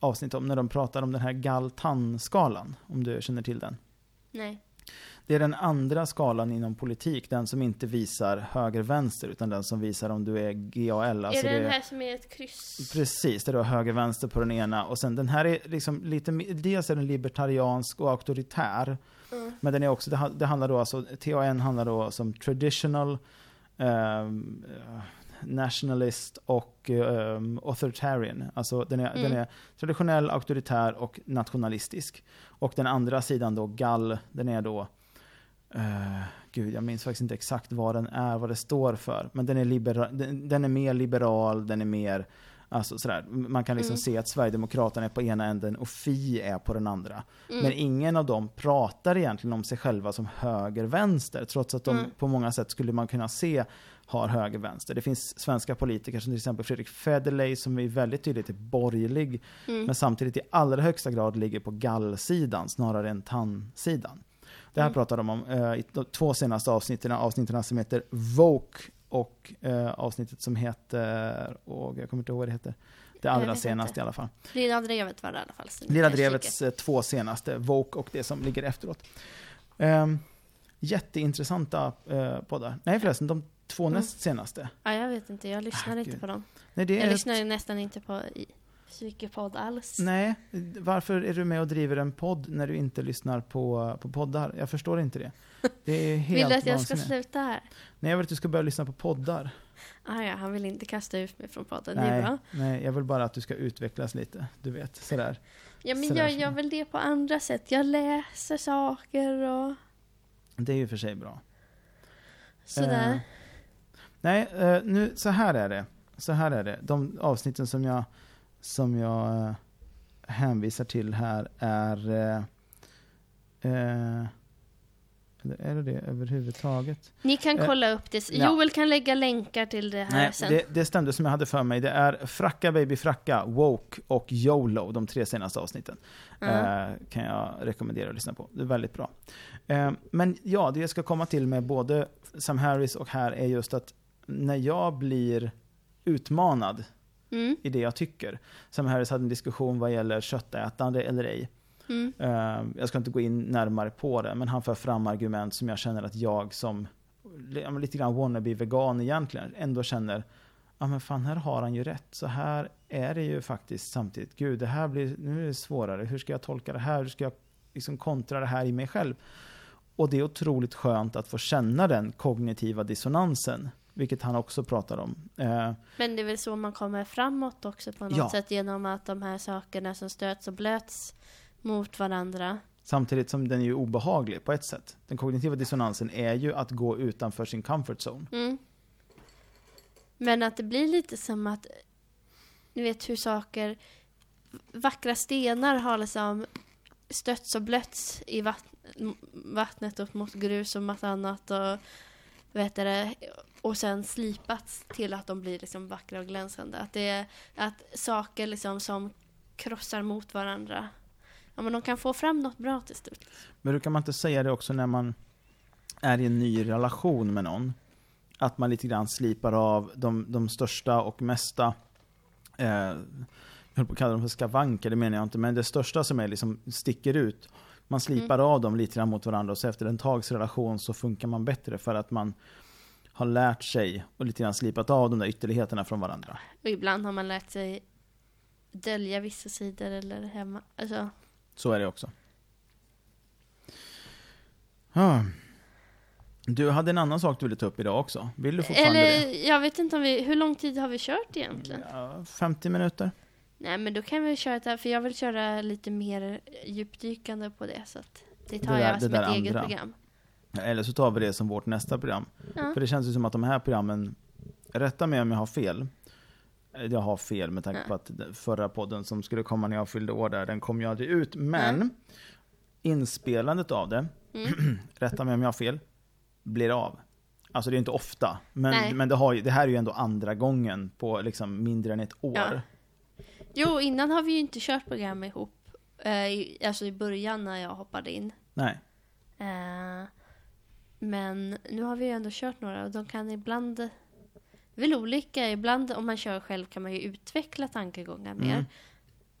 avsnitt om, när de pratar om den här Galtan-skalan, om du känner till den. Nej. Det är den andra skalan inom politik, den som inte visar höger-vänster, utan den som visar om du är GAL. Alltså är det det den här som är ett kryss? Precis, där du har höger-vänster på den ena. Och sen den här är liksom lite, dels är den libertariansk och auktoritär. Mm. Men den är också, det, det handlar då alltså, TAN handlar då som traditional, eh, nationalist och ehm, authoritarian. Alltså den är, den Mm. är traditionell, auktoritär och nationalistisk. Och den andra sidan då, GAL, den är då eh, gud, jag minns faktiskt inte exakt vad den är, vad det står för. Men den är, libera, den, den är mer liberal, den är mer, alltså sådär. Man kan liksom Mm. se att Sverigedemokraterna är på ena änden och Fi är på den andra. Mm. Men ingen av dem pratar egentligen om sig själva som höger-vänster, trots att de Mm. på många sätt skulle man kunna se har höger-vänster. Det finns svenska politiker som till exempel Fredrik Federley som är väldigt tydligt är borgerlig, Mm. men samtidigt i allra högsta grad ligger på gallsidan snarare än tandsidan. Det här Mm. pratar de om eh, i de två senaste avsnitten, avsnitten som heter Voke och eh, avsnittet som heter, åh, jag kommer inte ihåg vad det heter. Det allra senaste inte. i alla fall. Lilla drevet var det i alla fall. Lilla drevets eh, två senaste, Vogue och det som ligger efteråt. Um, jätteintressanta eh, poddar. Nej förresten, de två Mm. näst senaste. Ja, jag vet inte. Jag lyssnar Ah, inte gud. på dem. Nej, det Jag är lyssnar nästan inte på psykepodd alls. Nej, varför är du med och driver en podd när du inte lyssnar på, på poddar? Jag förstår inte det. Det är helt Vill du att jag ska sluta här? Nej, jag vill att du ska börja lyssna på poddar. Ah, ja, han vill inte kasta ut mig från podden. Det är Nej, bra. nej, jag vill bara att du ska utvecklas lite. Du vet, sådär. Ja, men Sådär jag gör väl det på andra sätt. Jag läser saker och Det är ju för sig bra. sådär. Eh, nej, eh, nu, så här är det. Så här är det. De avsnitten som jag, som jag eh, hänvisar till här är... Eh, eller är det det överhuvudtaget? Ni kan eh, kolla upp det. ja. Joel kan lägga länkar till det här Nej, sen. det, det stämde som jag hade för mig. Det är Fracka Baby Fracka, Woke och YOLO, de tre senaste avsnitten. Ja. Eh, kan jag rekommendera att lyssna på. Det är väldigt bra. Men ja, det jag ska komma till med både Sam Harris och här är just att när jag blir utmanad Mm, i det jag tycker. Sam Harris hade en diskussion vad gäller köttätande eller ej. mm, Eh, jag ska inte gå in närmare på det, men han för fram argument som jag känner att jag som lite grann wannabe vegan egentligen ändå känner Ja men fan, här har han ju rätt. Så här är det ju faktiskt samtidigt. Gud, det här blir, nu är det svårare. Hur ska jag tolka det här? Hur ska jag liksom kontra det här i mig själv? Och det är otroligt skönt att få känna den kognitiva dissonansen. Vilket han också pratar om. Eh, Men det är väl så man kommer framåt också på något Ja. sätt genom att de här sakerna som stöts och blöts mot varandra. Samtidigt som den är ju obehaglig på ett sätt. Den kognitiva dissonansen är ju att gå utanför sin comfort zone. Mm. Men att det blir lite som att, ni vet hur saker, vackra stenar har liksom stötts och blötts i vatt- vattnet upp mot grus och massa annat och vet du det, och sen slipats till att de blir liksom vackra och glänsande. Att det är att saker liksom som krossar mot varandra, ja men de kan få fram något bra till slut. Men kan man inte säga det också när man är i en ny relation med någon? Att man lite grann slipar av de, de största och mesta, eh, jag höll på att kalla dem för skavanker, det menar jag inte, men det största som är liksom sticker ut. Man slipar av dem lite grann mot varandra och så efter en tags relation så funkar man bättre för att man har lärt sig och lite grann slipat av de där ytterligheterna från varandra. Och ibland har man lärt sig dölja vissa sidor eller hemma, alltså Så är det också. Ja. Du hade en annan sak du ville ta upp idag också. Vill du fortfarande Eller det? jag vet inte om vi, hur lång tid har vi kört egentligen? Ja, 50 minuter. Nej men då kan vi köra det för jag vill köra lite mer djupdykande på det så att det tar Det där- jag som ett eget program. Eller så tar vi det som vårt nästa program. Ja. För det känns ju som att de här programmen, rätta mig om jag har fel. Jag har fel med tanke på att förra podden som skulle komma när jag fyllde år där, den kom ju aldrig ut. Men inspelandet av det, Mm. rätta mig om jag har fel, blir av. Alltså det är inte ofta, men, Nej. men det, har det här är ju ändå andra gången på liksom mindre än ett år. Ja. Jo, innan har vi ju inte kört program ihop. Eh, i- alltså i början när jag hoppade in. Nej. Eh, men nu har vi ju ändå kört några och de kan ibland... Väl olika. Ibland om man kör själv kan man ju utveckla tankegångar mer. Mm.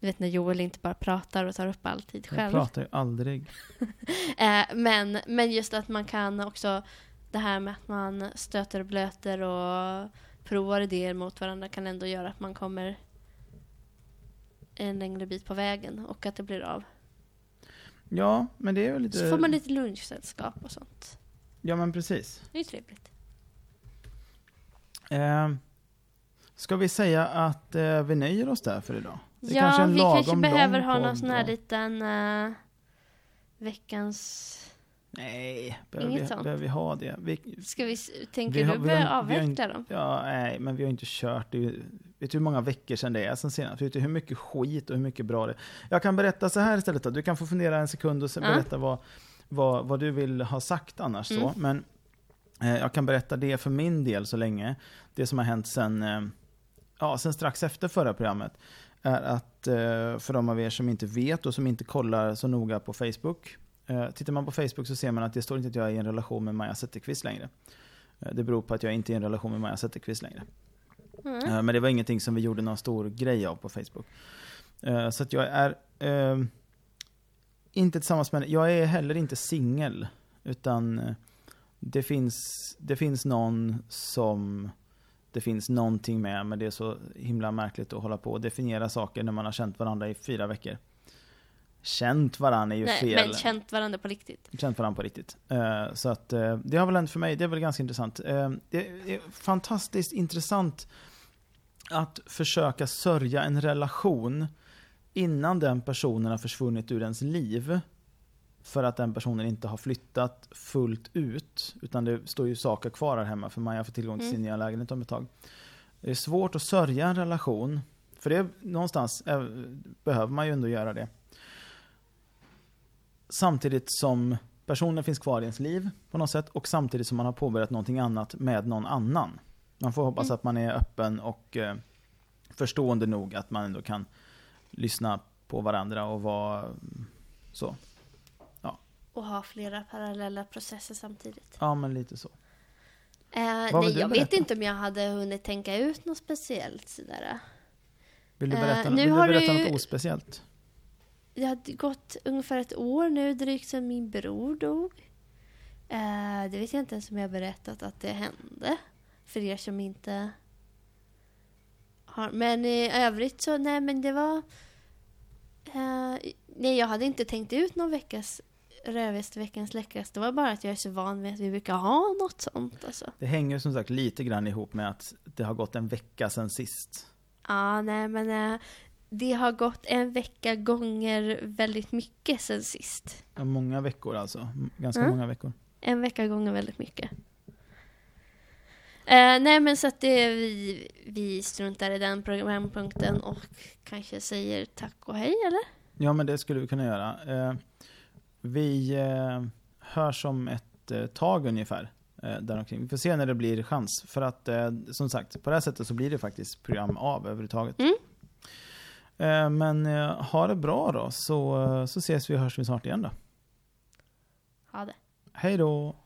Du vet när Joel inte bara pratar och tar upp all tid Jag själv. pratar ju aldrig. Eh, men, men just att man kan också, det här med att man stöter och blöter och provar idéer mot varandra kan ändå göra att man kommer en längre bit på vägen och att det blir av. Ja, men det är ju lite... Så får man lite lunchsällskap och sånt. Ja, men precis. Det är ju trevligt. Eh, ska vi säga att eh, vi nöjer oss där för idag? Det ja, kanske vi kanske behöver ha någon sån här liten eh, veckans... Nej, behöver Inget vi, sånt. behöver vi ha det? Vi, Ska vi, s- tänker Vi har- du vi har- börja vi har avveckla inte- dem? ja, nej, men vi har inte kört. Det är, ju- vet du hur många veckor sedan det är sen senast? Vet du hur mycket skit och hur mycket bra det är? Jag kan berätta så här istället då. Du kan få fundera en sekund och se- Ja. berätta vad, vad, vad du vill ha sagt annars. Så. Mm. Men eh, jag kan berätta det för min del så länge. Det som har hänt sen, eh, ja, sen strax efter förra programmet är att eh, för de av er som inte vet och som inte kollar så noga på Facebook. Eh, tittar man på Facebook så ser man att det står inte att jag är i en relation med Maja Zetterqvist längre. Eh, Det beror på att jag inte är i en relation med Maja Zetterqvist längre. Mm. Men det var ingenting som vi gjorde någon stor grej av på Facebook. Så att jag är inte tillsammans med Jag är heller inte singel. Utan eh, det finns, det finns någon som det finns någonting med, men det är så himla märkligt att hålla på och definiera saker när man har känt varandra i fyra veckor. Känt varandra är ju Nej, fel men känt varandra på riktigt. känt varandra på riktigt. Eh, så att eh, det har väl hänt för mig, det är väl ganska intressant. Det är fantastiskt intressant att försöka sörja en relation innan den personen har försvunnit ur ens liv. För att den personen inte har flyttat fullt ut. Utan det står ju saker kvar här hemma för Maja får tillgång till sin Mm. nya lägenhet om ett tag. Det är svårt att sörja en relation. För det någonstans eh, behöver man ju ändå göra det. Samtidigt som personen finns kvar i ens liv på något sätt och samtidigt som man har påbörjat någonting annat med någon annan. Man får hoppas Mm. att man är öppen och eh, förstående nog att man ändå kan lyssna på varandra och vara så. Och ha flera parallella processer samtidigt. Ja, men lite så. Eh, nej, jag vet inte om jag hade hunnit tänka ut något speciellt sådär. Vill du Eh, berätta, nu vill du berätta du- något ospeciellt? Det har gått ungefär ett år nu drygt sedan min bror dog. Eh, det vet jag inte ens om jag har berättat att det hände. För er som inte. Men i övrigt så, nej men det var... Eh, nej, jag hade inte tänkt ut någon veckas rövigaste veckans läckraste. Det var bara att jag är så van vid att vi brukar ha något sånt alltså. Det hänger som sagt lite grann ihop med att det har gått en vecka sedan sist. Ja, nej men eh, det har gått en vecka gånger väldigt mycket sen sist. Ja, Många veckor alltså. Ganska Mm. många veckor. En vecka gånger väldigt mycket. Eh, nej men så att det, vi, vi struntar i den programpunkten och kanske säger tack och hej eller? Ja, men det skulle vi kunna göra. Eh, vi eh, hörs om ett eh, tag ungefär. Eh, däromkring. Vi får se när det blir chans. För att eh, som sagt, på det här sättet så blir det faktiskt program av överhuvudtaget. Mm. Eh, men eh, ha det bra då, så, så ses vi och hörs vi snart igen då. Ha det. Hej då!